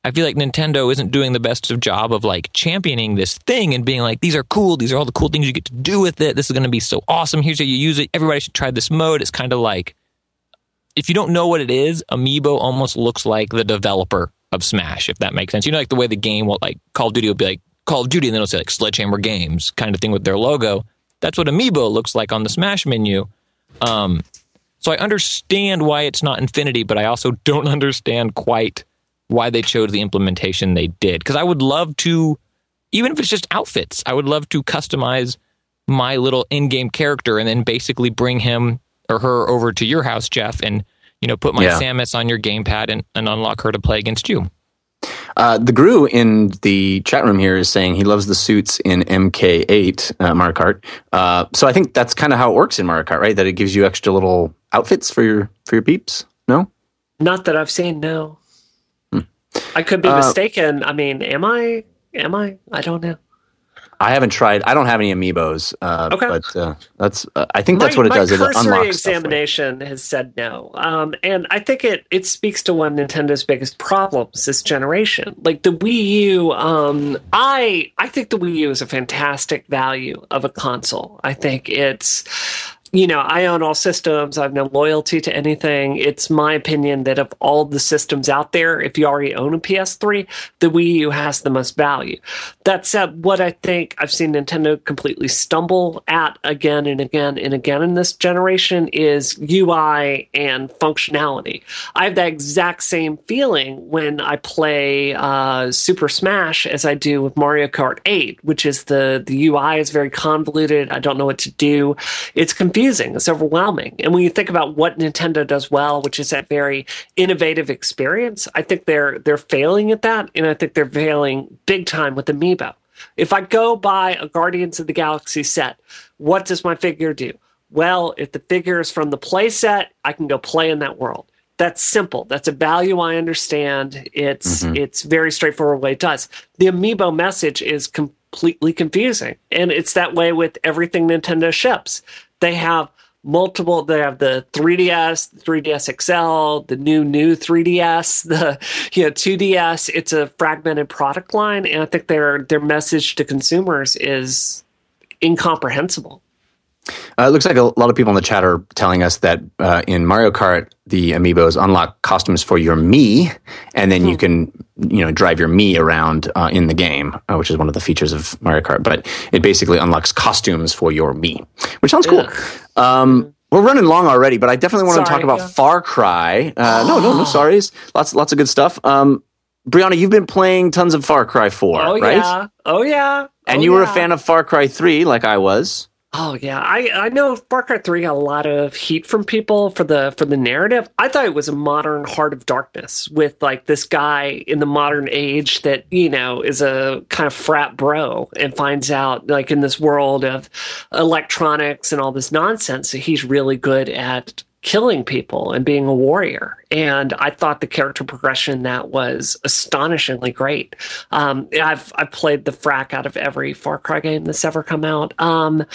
I feel like Nintendo isn't doing the best of job of like championing this thing and being like, these are cool. These are all the cool things you get to do with it. This is going to be so awesome. Here's how you use it. Everybody should try this mode. It's kind of like, if you don't know what it is, Amiibo almost looks like the developer of Smash, if that makes sense. You know, like the way the game will like Call of Duty will be like Call of Duty, and then it'll say like Sledgehammer Games kind of thing with their logo. That's what Amiibo looks like on the Smash menu. Um, so I understand why it's not Infinity, but I also don't understand quite why they chose the implementation they did. Because I would love to, even if it's just outfits, I would love to customize my little in-game character and then basically bring him or her over to your house, Jeff, and you know put my Yeah. Samus on your gamepad and, and unlock her to play against you. Uh, the Gru in the chat room here is saying he loves the suits in MK8 uh, Mario Kart. Uh, so I think that's kind of how it works in Mario Kart, right? That it gives you extra little outfits for your for your peeps. No, Not that I've seen. No. I could be Uh, mistaken. I mean, am I? Am I? I don't know. I haven't tried. I don't have any amiibos. Uh, Okay. but uh, that's. Uh, I think that's my, what it does. It cursory unlocks stuff for examination has said no, um, and I think it it speaks to one of Nintendo's biggest problems this generation. Like the Wii U, um, I I think the Wii U is a fantastic value of a console. I think it's. You know, I own all systems. I have no loyalty to anything. It's my opinion that of all the systems out there, if you already own a PS3, the Wii U has the most value. That said, what I think I've seen Nintendo completely stumble at again and again and again in this generation is UI and functionality. I have that exact same feeling when I play uh, Super Smash as I do with Mario Kart 8, which is the, the UI is very convoluted. I don't know what to do. It's confusing. It's overwhelming. And when you think about what Nintendo does well, which is that very innovative experience, I think they're they're failing at that, and I think they're failing big time with Amiibo. If I go buy a Guardians of the Galaxy set, what does my figure do? Well, if the figure is from the play set, I can go play in that world. That's simple. That's a value I understand. It's mm-hmm. it's very straightforward way it does. The Amiibo message is completely confusing. And it's that way with everything Nintendo ships. They have multiple they have the 3DS, the 3DS XL, the new new 3DS, the you know 2DS. It's a fragmented product line and I think their their message to consumers is incomprehensible. Uh, it looks like a lot of people in the chat are telling us that uh, in Mario Kart, the amiibos unlock costumes for your Mii, and then you can, you know, drive your Mii around uh, in the game, uh, which is one of the features of Mario Kart. But it basically unlocks costumes for your Mii, which sounds cool. Um, we're running long already, but I definitely want to talk about yeah. Far Cry. Uh, no, no, no, sorries. Lots, lots of good stuff. Um, Brianna, you've been playing tons of Far Cry 4, Oh right? yeah. Oh yeah. And Oh, you were a fan of Far Cry 3, like I was. Oh yeah, I I know Far Cry Three got a lot of heat from people for the for the narrative. I thought it was a modern Heart of Darkness with like this guy in the modern age that you know is a kind of frat bro and finds out like in this world of electronics and all this nonsense that he's really good at killing people and being a warrior. And I thought the character progression that was astonishingly great. Um, I've I've played the frack out of every Far Cry game that's ever come out. Um,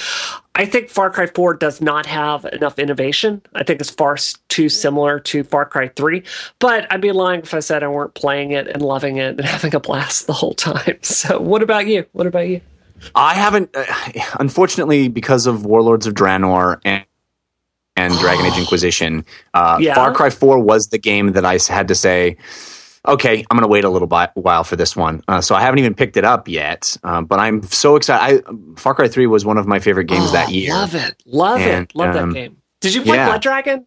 I think Far Cry 4 does not have enough innovation. I think it's far too similar to Far Cry 3. But I'd be lying if I said I weren't playing it and loving it and having a blast the whole time. So, what about you? What about you? I haven't, uh, unfortunately, because of Warlords of Draenor and and Dragon Age Inquisition, uh, Yeah. Far Cry Four was the game that I had to say, okay, I'm going to wait a little while for this one. Uh, so I haven't even picked it up yet, um, but I'm so excited. I, Far Cry Three was one of my favorite games that Oh, year. Love it. Love And, it. Love um, that game. Did you play yeah. Blood Dragon?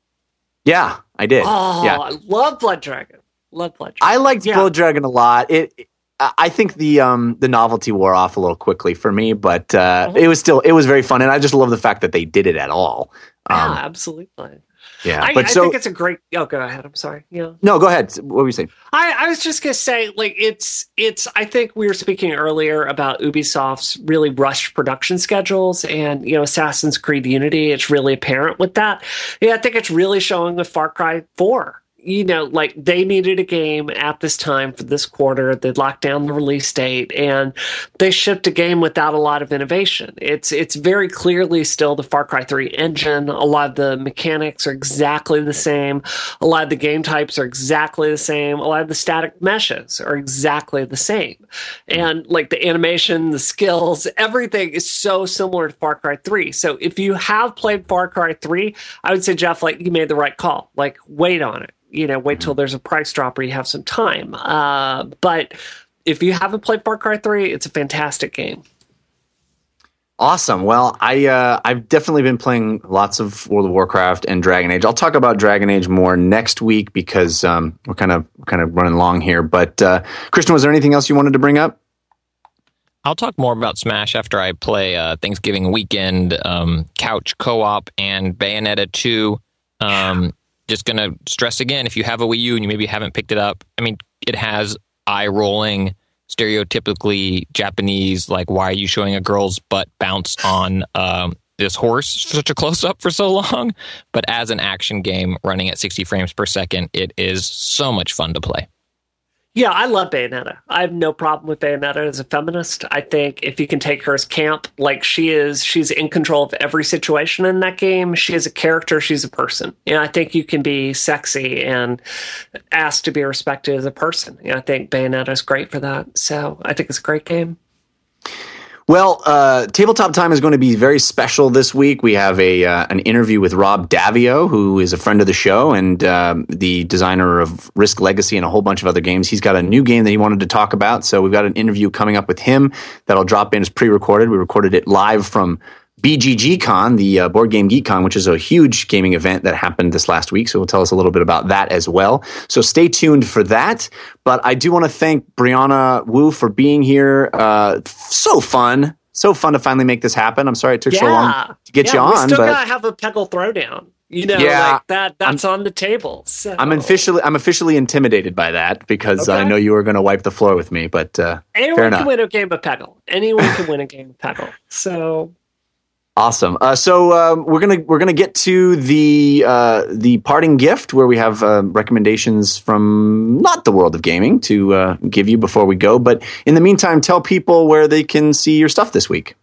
Yeah, I did. Oh, yeah, I love Blood Dragon. Love Blood Dragon. I liked Yeah. Blood Dragon a lot. It. I I think the um the novelty wore off a little quickly for me, but uh, Mhm. it was still it was very fun, and I just love the fact that they did it at all. Yeah, Um, absolutely. yeah, I, but I so think it's a great. Oh, go ahead. I'm sorry. Yeah. no, go ahead. What were you saying? I, I was just gonna say, like, it's it's. I think we were speaking earlier about Ubisoft's really rushed production schedules, and you know, Assassin's Creed Unity. It's really apparent with that. Yeah, I think it's really showing with Far Cry Four. You know, like they needed a game at this time for this quarter. They locked down the release date, and they shipped a game without a lot of innovation. It's it's very clearly still the Far Cry 3 engine. A lot of the mechanics are exactly the same. A lot of the game types are exactly the same. A lot of the static meshes are exactly the same. And like the animation, the skills, everything is so similar to Far Cry 3. So if you have played Far Cry 3, I would say Jeff like you made the right call. Like wait on it. You know, wait till there's a price drop or you have some time. Uh, but if you haven't played Far Cry 3, it's a fantastic game. Awesome. Well, I uh, I've definitely been playing lots of World of Warcraft and Dragon Age. I'll talk about Dragon Age more next week because um, we're kind of kind of running long here. But uh, Christian, was there anything else you wanted to bring up? I'll talk more about Smash after I play uh, Thanksgiving weekend um, couch co-op and Bayonetta 2. Um, Just gonna stress again: if you have a Wii U and you maybe haven't picked it up, I mean, it has eye-rolling, stereotypically Japanese, like why are you showing a girl's butt bounce on um, this horse such a close-up for so long? But as an action game running at 60 frames per second, it is so much fun to play. Yeah, I love Bayonetta. I have no problem with Bayonetta as a feminist. I think if you can take her as camp, like she is, she's in control of every situation in that game. She is a character, she's a person. And I think you can be sexy and asked to be respected as a person. And I think Bayonetta is great for that. So I think it's a great game. Well, uh, tabletop time is going to be very special this week. We have a uh, an interview with Rob Daviau, who is a friend of the show and um, the designer of Risk Legacy and a whole bunch of other games. He's got a new game that he wanted to talk about, so we've got an interview coming up with him that'll drop in as pre-recorded. We recorded it live from BGG Con, the uh, Board Game Geek Con, which is a huge gaming event that happened this last week. So we'll tell us a little bit about that as well. So stay tuned for that. But I do want to thank Brianna Wu for being here. Uh, so fun. So fun to finally make this happen. I'm sorry it took so long to get yeah, you We on, still but gotta have a Peggle throwdown. You know, Yeah, like that that's on the table. So I'm officially I'm officially intimidated by that because I know you were going to wipe the floor with me. But uh, fair anyone enough. can win a game of Peggle. Anyone can win a game of Peggle. So Awesome. Uh, so um, we're gonna we're gonna get to the uh, the parting gift where we have uh, recommendations from not the world of gaming to uh, give you before we go. But in the meantime, tell people where they can see your stuff this week.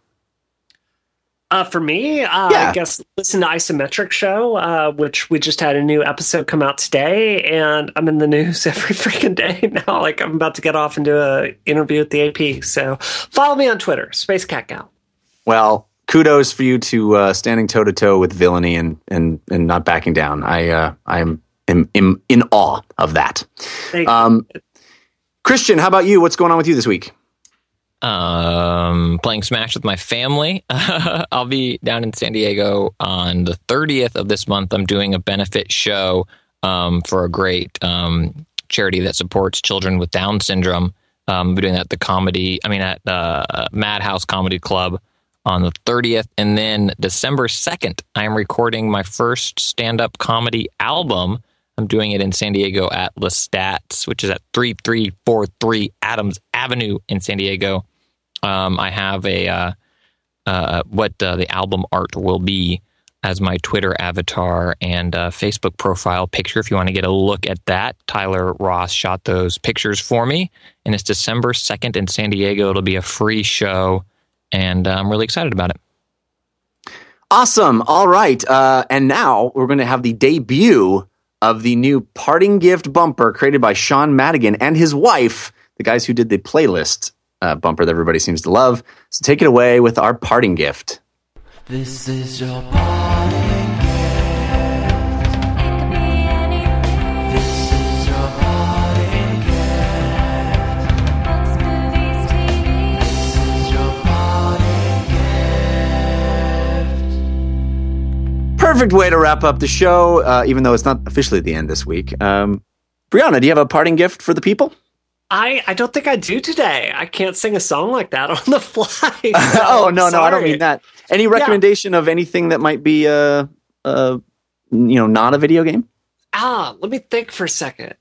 Uh, for me, uh, Yeah. I guess listen to Isometric Show, uh, which we just had a new episode come out today, and I'm in the news every freaking day now. Like I'm about to get off and do a interview with the AP. So follow me on Twitter, Space Cat Gal. Well, kudos for you to uh, standing toe to toe with villainy and and and not backing down. I uh, I'm in, in in awe of that. Thank you. Um, Christian, how about you? What's going on with you this week? um, playing Smash with my family. I'll be down in San Diego on the 30th of this month. I'm doing a benefit show um, for a great um, charity that supports children with Down syndrome. Um, we're doing that at the comedy, I mean, at uh, Madhouse Comedy Club on the 30th. And then December 2nd, I am recording my first stand up comedy album. I'm doing it in San Diego at Lestats, which is at 3343 Adams Avenue in San Diego. Um, I have a uh, uh, what uh, the album art will be as my Twitter avatar and uh, Facebook profile picture. If you want to get a look at that, Tyler Ross shot those pictures for me, and it's December 2nd in San Diego. It'll be a free show, and uh, I'm really excited about it. Awesome. All right. Uh, and now we're going to have the debut of the new parting gift bumper created by Sean Madigan and his wife, the guys who did the playlist uh, bumper that everybody seems to love. So take it away with our parting gift. This is your parting Perfect way to wrap up the show, uh, even though it's not officially the end this week. Um, Brianna, do you have a parting gift for the people? I, I don't think I do today. I can't sing a song like that on the fly. oh no, no, I don't mean that. Any recommendation of anything that might be uh, uh, you know, not a video game? Ah, let me think for a second.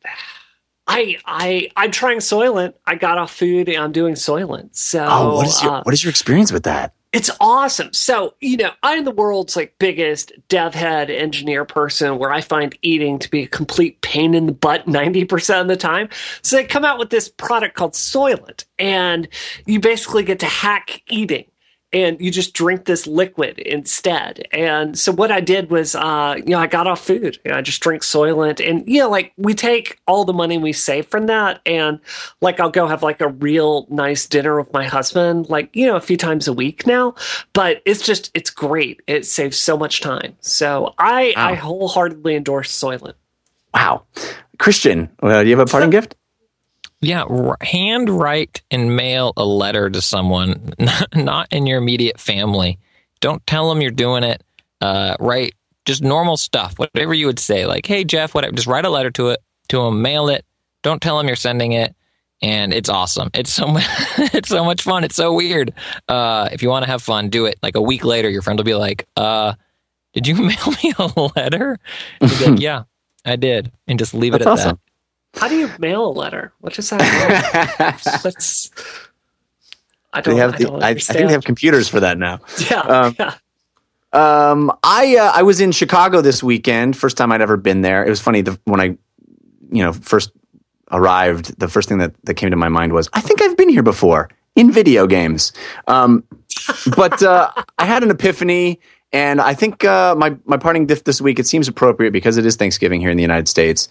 I I I'm trying Soylent. I got off food and I'm doing Soylent. So Oh, what is your uh, what is your experience with that? It's awesome. So, you know, I'm the world's like biggest dev head engineer person where I find eating to be a complete pain in the butt 90% of the time. So they come out with this product called Soylent and you basically get to hack eating and you just drink this liquid instead. And so what I did was, uh, you know, I got off food and I just drink Soylent and, you know, like we take all the money we save from that and like I'll go have like a real nice dinner with my husband, like, you know, a few times a week now, but it's just, it's great. It saves so much time. So I, Wow. I wholeheartedly endorse Soylent. Wow, Christian, uh, do you have a parting gift? Yeah, r- handwrite and mail a letter to someone, not, not in your immediate family. Don't tell them you're doing it. Uh, write just normal stuff, whatever you would say, like, "Hey Jeff," whatever. Just write a letter to it, to them, mail it. Don't tell them you're sending it, and it's awesome. It's so much, it's so much fun. It's so weird. Uh, if you want to have fun, do it. Like a week later, your friend will be like, "Uh, did you mail me a letter?" Like, "Yeah, I did," and just leave it at awesome. How do you mail a letter? What does that mean? That's, I don't, they have I don't I, I think they have computers for that now. yeah, um, yeah. Um, I uh, I was in Chicago this weekend. First time I'd ever been there. It was funny the, when I, you know, first arrived. The first thing that, that came to my mind was I think I've been here before in video games. Um, but uh, I had an epiphany, and I think uh, my my parting gift this week it seems appropriate because it is Thanksgiving here in the United States.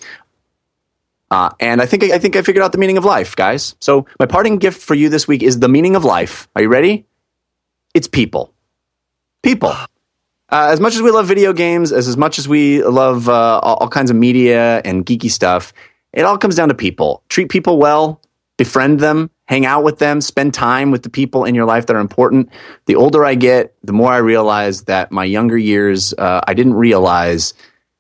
Uh, and I think I think I figured out the meaning of life, guys. So my parting gift for you this week is the meaning of life. Are you ready? It's people. People. Uh, as much as we love video games, as as much as we love uh, all, all kinds of media and geeky stuff, it all comes down to people. Treat people well, befriend them, hang out with them, spend time with the people in your life that are important. The older I get, the more I realize that my younger years, uh, I didn't realize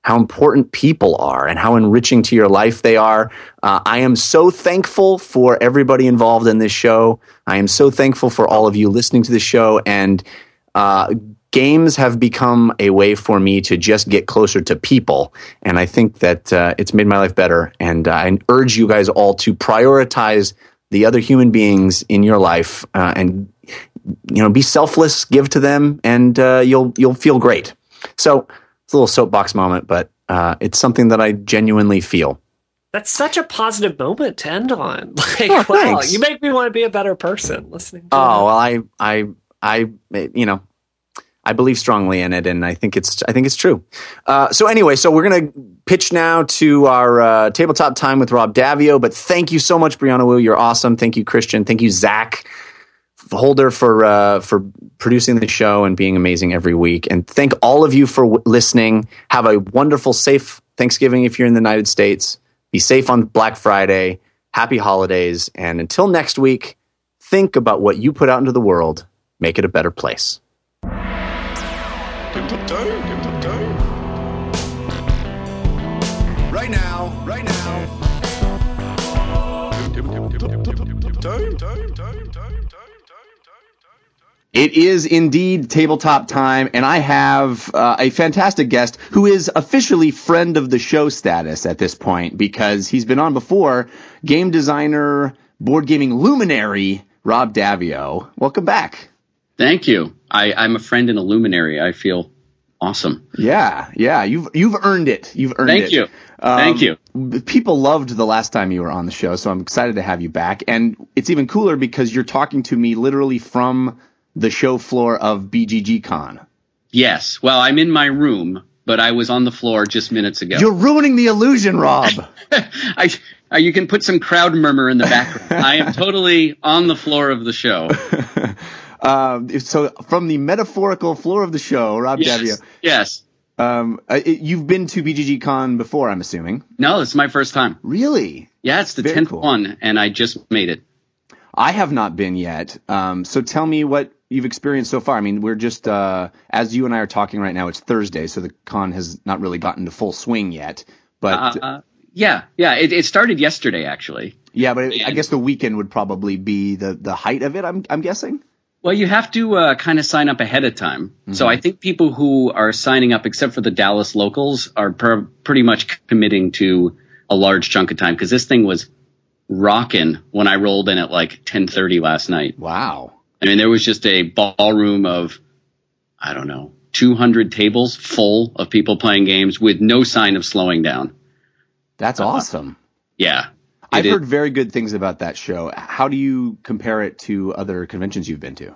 how important people are and how enriching to your life they are. Uh, I am so thankful for everybody involved in this show. I am so thankful for all of you listening to the show and uh, games have become a way for me to just get closer to people. And I think that uh, it's made my life better. And I urge you guys all to prioritize the other human beings in your life uh, and you know be selfless, give to them, and uh, you'll you'll feel great. So it's a little soapbox moment, but uh, it's something that I genuinely feel. That's such a positive moment to end on. Like, Oh, wow, you make me want to be a better person listening. To Oh well, I I I you know I believe strongly in it, and I think it's I think it's true. Uh, so anyway, so we're gonna pitch now to our uh, tabletop time with Rob Daviau. But thank you so much, Brianna Wu. You're awesome. Thank you, Christian. Thank you, Zach Holder, for uh, for producing the show and being amazing every week. And thank all of you for w- listening. Have a wonderful, safe Thanksgiving if you're in the United States. Be safe on Black Friday. Happy holidays, and until next week think about what you put out into the world, make it a better place. Right now, right now. It is indeed tabletop time, and I have uh, a fantastic guest who is officially friend of the show status at this point because he's been on before. Game designer, board gaming luminary, Rob Daviau. Welcome back. Thank you. I, I'm a friend and a luminary. I feel awesome. Yeah, yeah, you've you've earned it. You've earned Thank it. you. Um, Thank you. People loved the last time you were on the show, so I'm excited to have you back. And it's even cooler because you're talking to me literally from the show floor of BGG Con. Yes. Well, I'm in my room, but I was on the floor just minutes ago. You're ruining the illusion, Rob. I, uh, you can put some crowd murmur in the background. I am totally on the floor of the show. um, so from the metaphorical floor of the show, Rob Yes. Daviau. Yes. Um, uh, it, you've been to BGG Con before, I'm assuming. No, it's my first time. Really? Yeah, it's the Very tenth cool. one, and I just made it. I have not been yet. Um, so tell me what you've experienced so far. I mean, we're just uh, as you and I are talking right now. It's Thursday, so the con has not really gotten to full swing yet. But Uh, yeah, yeah. It, it started yesterday, actually. yeah, but I and- guess the weekend would probably be the the height of it. I'm I'm guessing. Well, you have to uh, kind of sign up ahead of time. So I think people who are signing up, except for the Dallas locals, are per- pretty much committing to a large chunk of time because this thing was rocking when I rolled in at like 10:30 last night. Wow. I mean, there was just a ballroom of, I don't know, 200 tables full of people playing games with no sign of slowing down. That's awesome. Yeah. I've It heard very good things about that show. How do you compare it to other conventions you've been to?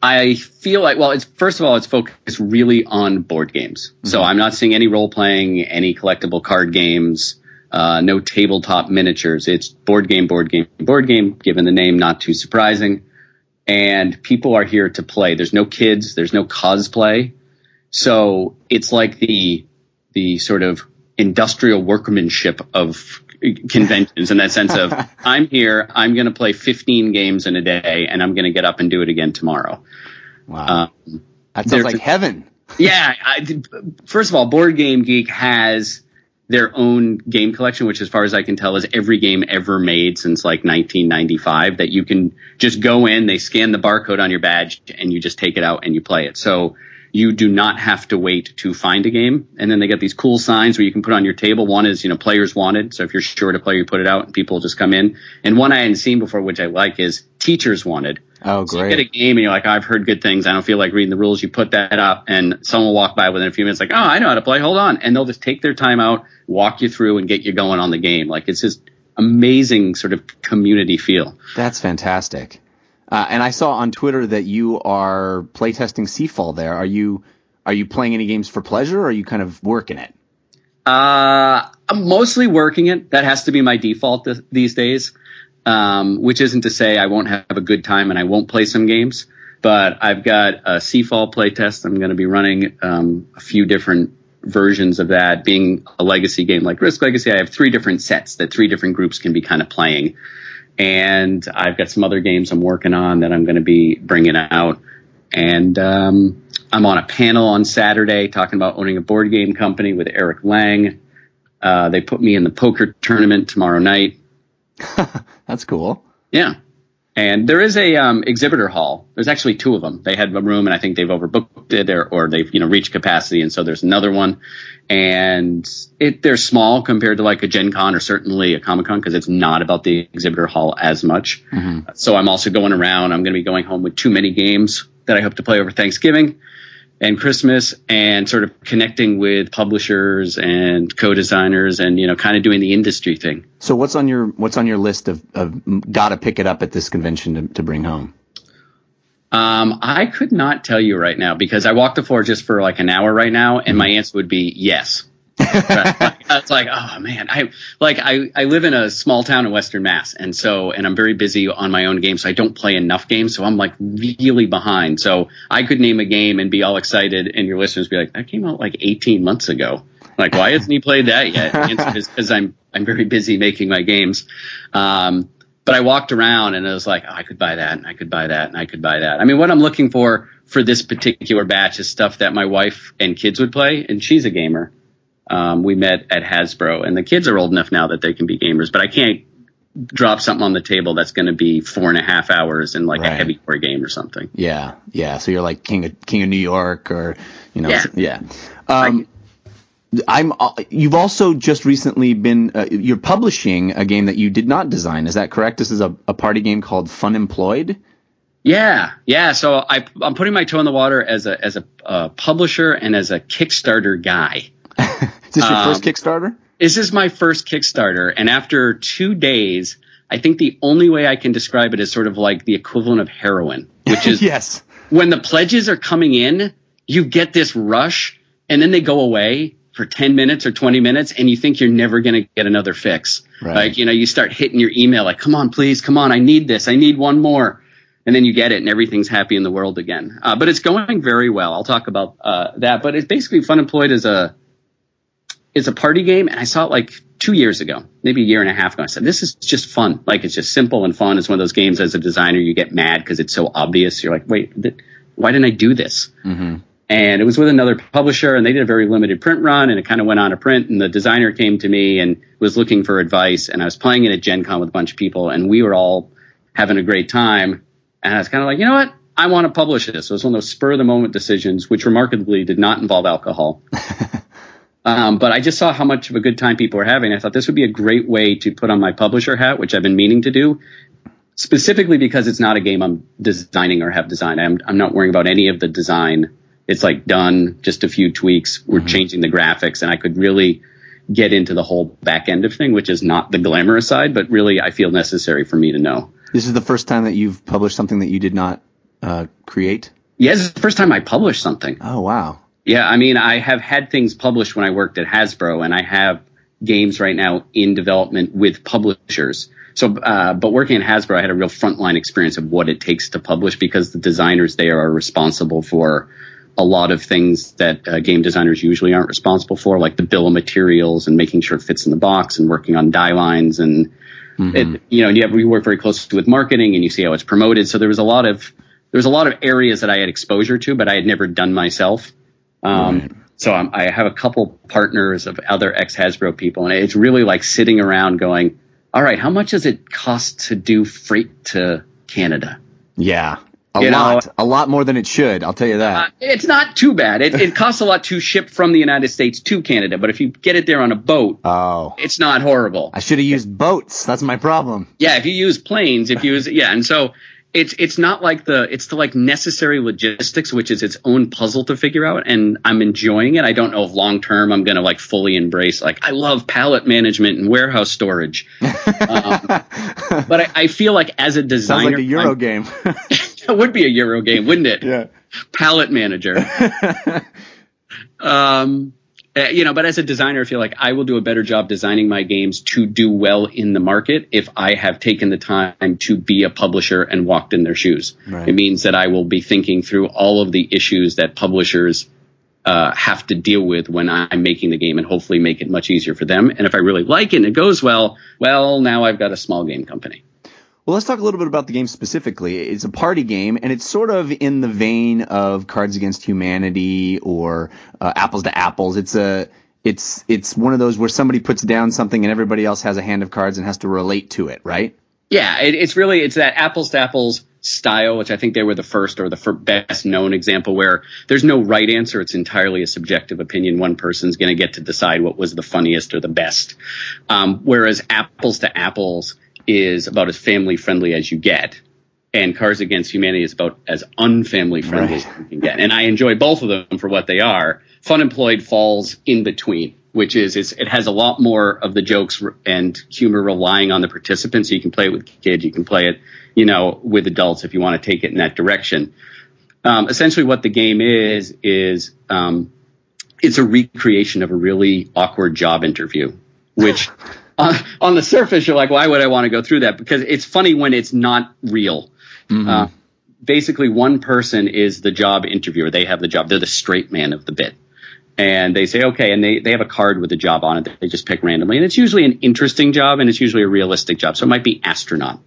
I feel like, well, it's first of all, it's focused really on board games. So I'm not seeing any role playing, any collectible card games, uh, no tabletop miniatures. It's board game, board game, board game, given the name, not too surprising. And people are here to play. There's no kids, there's no cosplay. So it's like the, the sort of industrial workmanship of conventions in that sense of I'm here, I'm going to play 15 games in a day and I'm going to get up and do it again tomorrow. Wow. Um, that sounds like a- heaven. yeah, I, first of all, Board Game Geek has their own game collection, which, as far as I can tell, is every game ever made since like 1995. That you can just go in, they scan the barcode on your badge, and you just take it out and you play it. So you do not have to wait to find a game. And then they got these cool signs where you can put on your table. One is, you know, players wanted. So if you're sure to play, you put it out and people just come in. And one I hadn't seen before, which I like, is teachers wanted. Oh, So you get a game and you're like, I've heard good things. I don't feel like reading the rules. You put that up and someone will walk by within a few minutes like, oh, I know how to play. Hold on. And they'll just take their time out, walk you through and get you going on the game. Like it's just amazing sort of community feel. That's fantastic. Uh, and I saw on Twitter that you are playtesting Seafall there. Are you are you playing any games for pleasure or are you kind of working it? Uh, I'm mostly working it. That has to be my default th- these days. Um, which isn't to say I won't have a good time and I won't play some games, but I've got a Seafall playtest. I'm going to be running um, a few different versions of that. Being a legacy game like Risk Legacy, I have three different sets that three different groups can be kind of playing. And I've got some other games I'm working on that I'm going to be bringing out. And um, I'm on a panel on Saturday talking about owning a board game company with Eric Lang. Uh, they put me in the poker tournament tomorrow night. That's cool. Yeah. And there is a um, exhibitor hall. There's actually two of them. They had a room, and I think they've overbooked it, or, or they've you know reached capacity, and so there's another one. And it they're small compared to like a Gen Con or certainly a Comic Con because it's not about the exhibitor hall as much. So I'm also going around. I'm going to be going home with too many games that I hope to play over Thanksgiving and Christmas, and sort of connecting with publishers and co-designers, and you know, kind of doing the industry thing. So what's on your what's on your list of, of gotta pick it up at this convention to, to bring home? Um, I could not tell you right now because I walked the floor just for like an hour right now, and my answer would be yes. It's like, oh man, I like I, I live in a small town in Western Mass, and so and I'm very busy on my own game, so I don't play enough games, so I'm like really behind. So I could name a game and be all excited, and your listeners be like, that came out like 18 months ago. Like, why hasn't he played that yet? Because I'm I'm very busy making my games. Um, but I walked around and I was like, oh, I could buy that and I could buy that and I could buy that. I mean, what I'm looking for for this particular batch is stuff that my wife and kids would play, and she's a gamer. Um, we met at Hasbro, and the kids are old enough now that they can be gamers, but I can't drop something on the table that's going to be four and a half hours in like a heavy core game or something. Yeah, yeah. So you're like King of King of New York, or you know, Yeah. yeah. Um, I'm. uh, You've also just recently been. Uh, you're publishing a game that you did not design. Is that correct? This is a, a party game called Funemployed. Yeah, yeah. So I, I'm putting my toe in the water as a as a uh, publisher and as a Kickstarter guy. Is this your Um, first Kickstarter? This is my first Kickstarter, and after two days, I think the only way I can describe it is sort of like the equivalent of heroin, which is yes. when the pledges are coming in, you get this rush, and then they go away for 10 minutes or 20 minutes, and you think you're never going to get another fix. Right. Like, you know, you start hitting your email, like, come on, please, come on, I need this, I need one more. And then you get it, and everything's happy in the world again. Uh, but it's going very well. I'll talk about uh, that. But it's basically Funemployed as a is a party game, and I saw it like two years ago, maybe a year and a half ago. I said, "This is just fun. Like it's just simple and fun." It's one of those games as a designer you get mad because it's so obvious. You're like, "Wait, th- why didn't I do this?" Mm-hmm. And it was with another publisher, and they did a very limited print run, and it kind of went on a print. And the designer came to me and was looking for advice, and I was playing it at Gen Con with a bunch of people, and we were all having a great time. And I was kind of like, you know what? I want to publish this. So it was one of those spur of the moment decisions, which remarkably did not involve alcohol. Um, but I just saw how much of a good time people were having. I thought this would be a great way to put on my publisher hat, which I've been meaning to do, specifically because it's not a game I'm designing or have designed. I'm, I'm not worrying about any of the design. It's like done, just a few tweaks. We're changing the graphics, and I could really get into the whole back end of thing, which is not the glamorous side, but really I feel necessary for me to know. This is the first time that you've published something that you did not uh, create. Yeah, this is the first time I published something. Oh wow. Yeah, I mean, I have had things published when I worked at Hasbro, and I have games right now in development with publishers. So, uh, but working at Hasbro, I had a real frontline experience of what it takes to publish because the designers there are responsible for a lot of things that uh, game designers usually aren't responsible for, like the bill of materials and making sure it fits in the box and working on die lines and it, you know, and you have, we work very closely with marketing and you see how it's promoted. So there was a lot of, there was a lot of areas that I had exposure to, but I had never done myself. Um, So I'm, I have a couple partners of other ex Hasbro people, and it's really like sitting around going, "All right, how much does it cost to do freight to Canada?" Yeah. A You know- lot. a lot more than it should. I'll tell you Uh, that. it's not too bad. It, it costs a lot to ship from the United States to Canada, but if you get it there on a boat, oh. it's not horrible. I should have used boats. That's my problem. Yeah, if you use planes, if you use yeah, and so it's it's not like the it's the like necessary logistics, which is its own puzzle to figure out, and I'm enjoying it. I don't know if long term I'm gonna like fully embrace like I love pallet management and warehouse storage, um, but I, I feel like as a designer, Sounds like a Euro I'm- game. it would be a Euro game, wouldn't it? yeah. pallet manager. um, uh, you know, but as a designer, I feel like I will do a better job designing my games to do well in the market if I have taken the time to be a publisher and walked in their shoes. Right. It means that I will be thinking through all of the issues that publishers uh, have to deal with when I'm making the game and hopefully make it much easier for them. And if I really like it and it goes well, well, now I've got a small game company. Well, let's talk a little bit about the game specifically. It's a party game, and it's sort of in the vein of Cards Against Humanity or uh, Apples to Apples. It's a it's it's one of those where somebody puts down something and everybody else has a hand of cards and has to relate to it, right? Yeah, it, it's really it's that apples to apples style, which I think they were the first or the best known example where there's no right answer. It's entirely a subjective opinion. One person's going to get to decide what was the funniest or the best. Um, whereas apples to apples is about as family friendly as you get. And Cards Against Humanity is about as unfamily friendly Right. as you can get. And I enjoy both of them for what they are. Funemployed falls in between, which is it's, it has a lot more of the jokes and humor relying on the participants. So you can play it with kids, you can play it, you know, with adults if you want to take it in that direction. Um, essentially, what the game is is um, it's a recreation of a really awkward job interview, which on, on the surface you're like, why would I want to go through that? Because it's funny when it's not real. Uh, basically, one person is the job interviewer. They have the job. They're the straight man of the bit. And they say, okay, and they, they have a card with a job on it that they just pick randomly. And it's usually an interesting job and it's usually a realistic job. So it might be astronaut,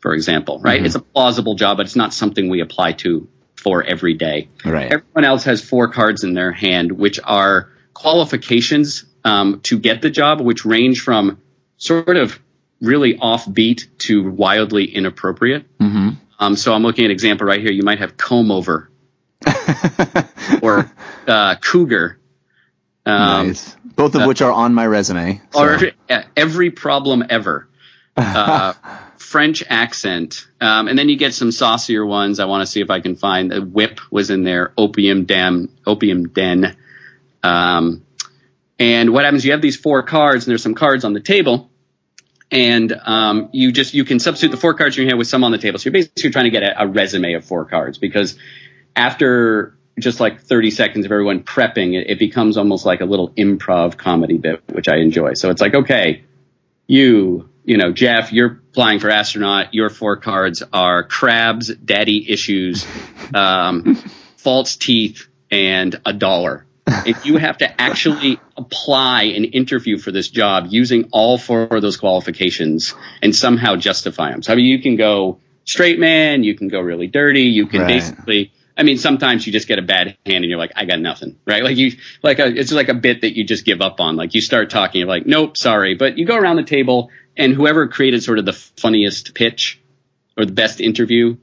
for example, right? It's a plausible job, but it's not something we apply to for every day. Right. Everyone else has four cards in their hand, which are qualifications um, to get the job, which range from sort of really offbeat to wildly inappropriate. Mm-hmm. Um, so I'm looking at an example right here. You might have comb over or uh, cougar. Um, nice. Both of which are on my resume. so- or uh, every problem ever. Uh, French accent, um, and then you get some saucier ones. I want to see if I can find. The whip was in there. Opium den. Opium den. Um, and what happens? You have these four cards, and there's some cards on the table, and um, you just you can substitute the four cards in your hand with some on the table. So you're basically trying to get a, a resume of four cards because after just like 30 seconds of everyone prepping, it, it becomes almost like a little improv comedy bit, which I enjoy. So it's like, okay, you, you know, Jeff, you're applying for astronaut. Your four cards are crabs, daddy issues, um, false teeth, and a dollar. And you have to actually apply an interview for this job using all four of those qualifications and somehow justify them. So I mean, you can go straight man, you can go really dirty, you can Right. basically. I mean, sometimes you just get a bad hand and you're like, I got nothing, right? Like you, like a, it's like a bit that you just give up on. Like you start talking, you're like, nope, sorry. But you go around the table and whoever created sort of the funniest pitch or the best interview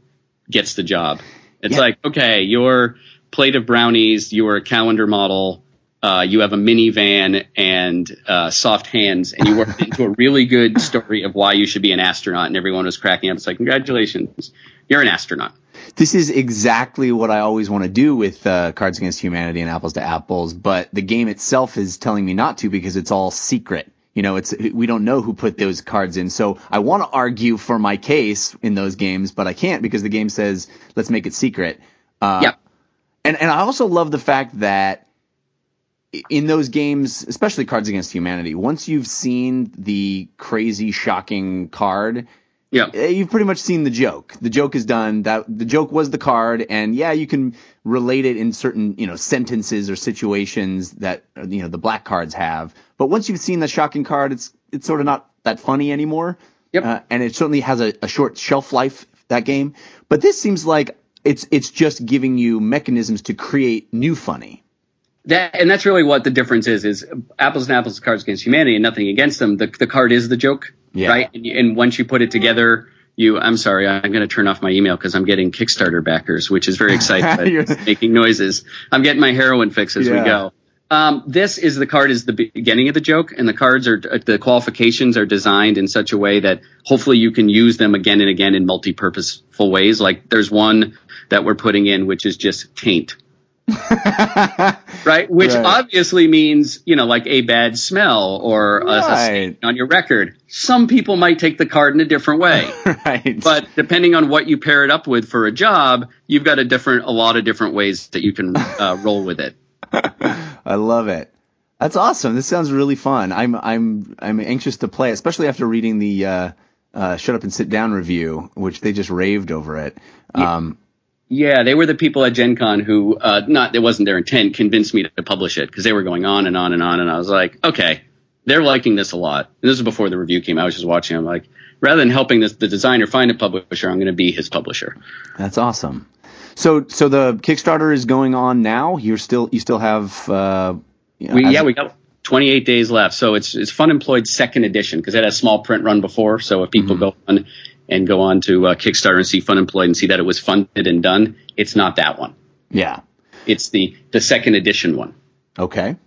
gets the job. It's Yeah. like, okay, your plate of brownies, you are a calendar model, uh, you have a minivan and uh, soft hands, and you worked into a really good story of why you should be an astronaut, and everyone was cracking up. It's like, congratulations, you're an astronaut. This is exactly what I always want to do with uh, Cards Against Humanity and Apples to Apples, but the game itself is telling me not to because it's all secret. You know, it's we don't know who put those cards in. So I want to argue for my case in those games, but I can't because the game says let's make it secret. Uh, yeah, And and I also love the fact that in those games, especially Cards Against Humanity, once you've seen the crazy, shocking card, yeah. eh, you've pretty much seen the joke. The joke is done. That the joke was the card, and yeah, you can relate it in certain you know sentences or situations that you know the black cards have. But once you've seen the shocking card, it's it's sort of not that funny anymore. Yep. Uh, and it certainly has a, a short shelf life that game. But this seems like it's it's just giving you mechanisms to create new funny. That and that's really what the difference is: is apples and apples, Cards Against Humanity, and nothing against them. The the card is the joke, Yeah. right? And, and once you put it together, you. I'm sorry, I'm going to turn off my email because I'm getting Kickstarter backers, which is very exciting. making noises. I'm getting my heroin fix as Yeah. we go. Um, this is the card is the beginning of the joke, and the cards are the qualifications are designed in such a way that hopefully you can use them again and again in multi-purposeful ways. Like there's one that we're putting in, which is just taint right? Which Right. obviously means, you know, like a bad smell or a, a on your record. Some people might take the card in a different way. right. But depending on what you pair it up with for a job, you've got a different, a lot of different ways that you can uh, roll with it. I love it. That's awesome. This sounds really fun. I'm I'm I'm anxious to play, especially after reading the uh, uh, "Shut Up and Sit Down" review, which they just raved over it. Um, Yeah, they were the people at Gen Con who, uh, not, it wasn't their intent, convinced me to publish it because they were going on and on and on. And I was like, okay, they're liking this a lot. And this was before the review came. I was just watching. I'm like, rather than helping this, the designer find a publisher, I'm going to be his publisher. that's awesome. So so the Kickstarter is going on now. You're still you still have uh, you know, We, yeah, we got 28 days left. So it's it's Funemployed second edition because it had a small print run before. So if people go on and go on to uh, Kickstarter and see Funemployed and see that it was funded and done, it's not that one. yeah. It's the the second edition one. Okay.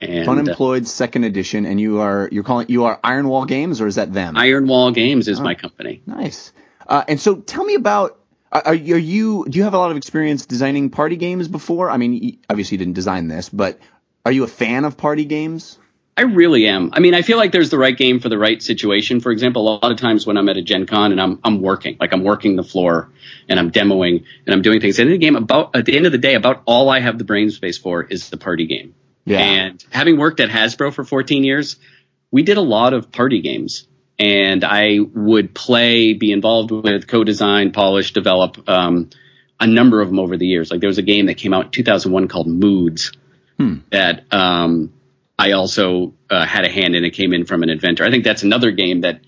And Fun uh, Second Edition, and you are you're calling you are Iron Wall Games, or is that them? Iron Wall Games is my company. Nice. Uh, and so, tell me about. Are, are you? Do you have a lot of experience designing party games before? I mean, obviously you didn't design this, but are you a fan of party games? I really am. I mean, I feel like there's the right game for the right situation. For example, a lot of times when I'm at a Gen Con and I'm I'm working, like I'm working the floor and I'm demoing and I'm doing things. And in the game, about at the end of the day, about all I have the brain space for is the party game. Yeah. And having worked at Hasbro for 14 years, we did a lot of party games. And I would play, be involved with, co-design, polish, develop um, a number of them over the years. Like there was a game that came out in 2001 called Moods that um, I also uh, had a hand in. It came in from an inventor. I think that's another game that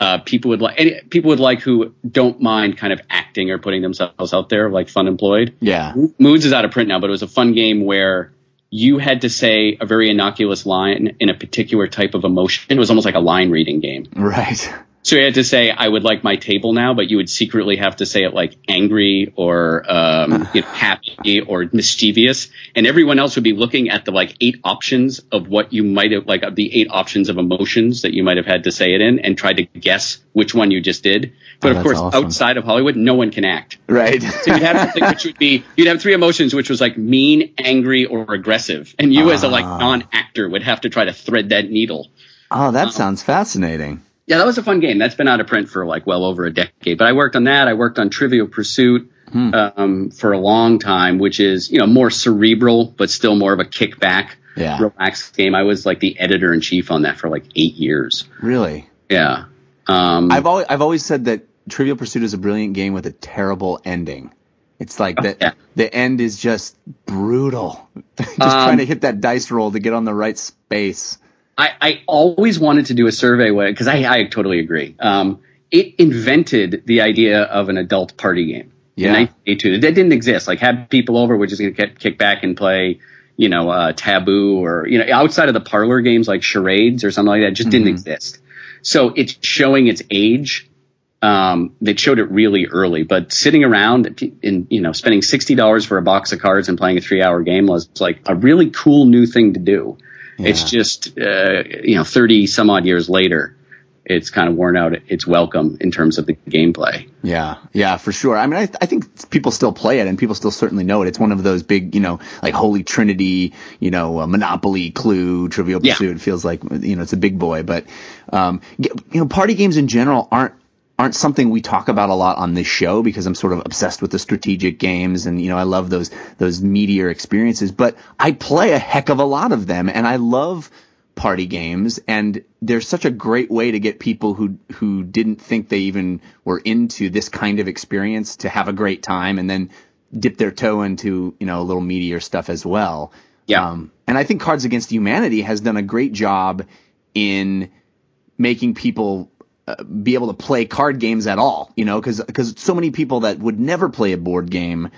uh, people would like. People would like who don't mind kind of acting or putting themselves out there, like Funemployed. Yeah. Moods is out of print now, but it was a fun game where you had to say a very innocuous line in a particular type of emotion. It was almost like a line reading game. Right. So you had to say, "I would like my table now," but you would secretly have to say it like angry or um, you know, happy or mischievous, and everyone else would be looking at the like eight options of what you might have like the eight options of emotions that you might have had to say it in, and try to guess which one you just did. But Oh, of course, awesome. outside of Hollywood, no one can act. Right. So you'd have something which would be you'd have three emotions, which was like mean, angry, or aggressive, and you as a like Ah. non-actor would have to try to thread that needle. oh, that sounds fascinating. Yeah, that was a fun game. That's been out of print for like well over a decade. But I worked on that. I worked on Trivial Pursuit Hmm. um, for a long time, which is you know more cerebral, but still more of a kickback, Yeah. relaxed game. I was like the editor in chief on that for like eight years. Really. Yeah. Um, I've always I've always said that Trivial Pursuit is a brilliant game with a terrible ending. It's like the yeah. the end is just brutal. just Um, trying to hit that dice roll to get on the right space. I, I always wanted to do a survey with because I, I totally agree. Um, it invented the idea of an adult party game Yeah. in 1982. That didn't exist. Like, have people over, we're just going to kick back and play, you know, uh, Taboo or, you know, outside of the parlor games like charades or something like that, just didn't exist. So it's showing its age. Um, they showed it really early, but sitting around and, you know, spending $60 for a box of cards and playing a three hour game was like a really cool new thing to do. It's just, uh, you know, 30 some odd years later, it's kind of worn out its welcome in terms of the gameplay. Yeah, yeah, for sure. I mean, I, I think people still play it, and people still certainly know it. It's one of those big, you know, like Holy Trinity, you know, uh, Monopoly, Clue, Trivial Yeah. Pursuit. It feels like you know it's a big boy, but um, you know, party games in general aren't aren't something we talk about a lot on this show because I'm sort of obsessed with the strategic games, and you know, I love those those meatier experiences. But I play a heck of a lot of them, and I love party games and they're such a great way to get people who who didn't think they even were into this kind of experience to have a great time and then dip their toe into you know a little meatier stuff as well Yeah. um, and i think cards against humanity has done a great job in making people uh, be able to play card games at all you know because because so many people that would never play a board game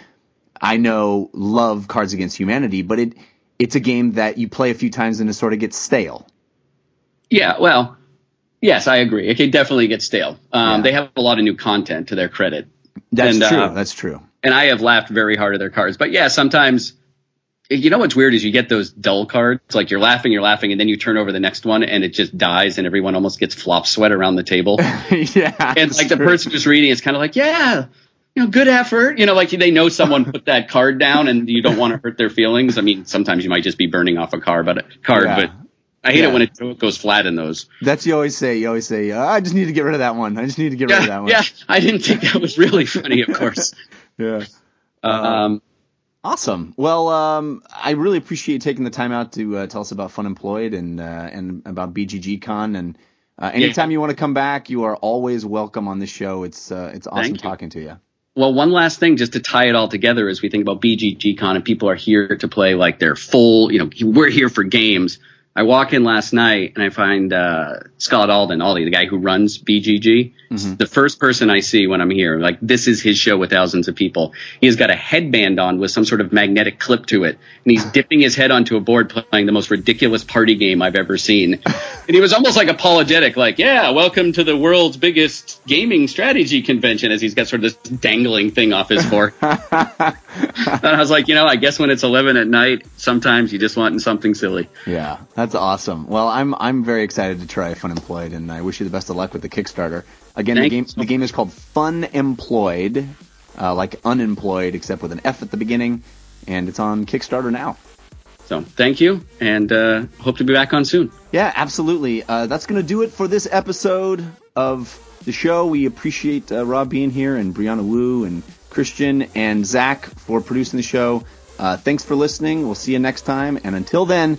I know love Cards Against Humanity, but it it's a game that you play a few times and it sort of gets stale. Yeah, well, yes, I agree. It can definitely get stale. Um, Yeah. They have a lot of new content to their credit. That's And, true. uh, That's true. and I have laughed very hard at their cards. But yeah, sometimes you know what's weird is you get those dull cards. It's like you're laughing, you're laughing, and then you turn over the next one and it just dies, and everyone almost gets flop sweat around the table. yeah, and like the person who's reading is kind of like, yeah, you know, good effort. You know, like they know someone put that card down, and you don't want to hurt their feelings. I mean, sometimes you might just be burning off a card, but card, Yeah. but. I hate Yeah. it when it goes flat in those. That's you always say. You always say, uh, I just need to get rid of that one. I just need to get rid of that one. yeah. I didn't think that was really funny, of course. yeah. Um, Awesome. Well, um, I really appreciate you taking the time out to uh, tell us about Funemployed and uh, and about BGG Con. And uh, anytime you want to come back, you are always welcome on the show. It's uh, it's awesome talking to you. well, one last thing, just to tie it all together, as we think about BGG Con and people are here to play like their full, you know, we're here for games. I walk in last night and I find uh, Scott Alden, Aldie, the guy who runs BGG. Mm-hmm. The first person I see when I'm here, like this is his show with thousands of people. He has got a headband on with some sort of magnetic clip to it, and he's dipping his head onto a board playing the most ridiculous party game I've ever seen. And he was almost like apologetic, like, "Yeah, welcome to the world's biggest gaming strategy convention," as he's got sort of this dangling thing off his forehead. and I was like, you know, I guess when it's 11 at night, sometimes you just want something silly. Yeah, that's awesome. Well, I'm I'm very excited to try Funemployed, and I wish you the best of luck with the Kickstarter. Again, the game so the game is called Funemployed, uh, like unemployed except with an F at the beginning, and it's on Kickstarter now. So thank you, and uh, hope to be back on soon. Yeah, absolutely. Uh, that's going to do it for this episode of the show. We appreciate uh, Rob being here and Brianna Wu and Christian and Zach for producing the show. Uh, thanks for listening. We'll see you next time. And until then,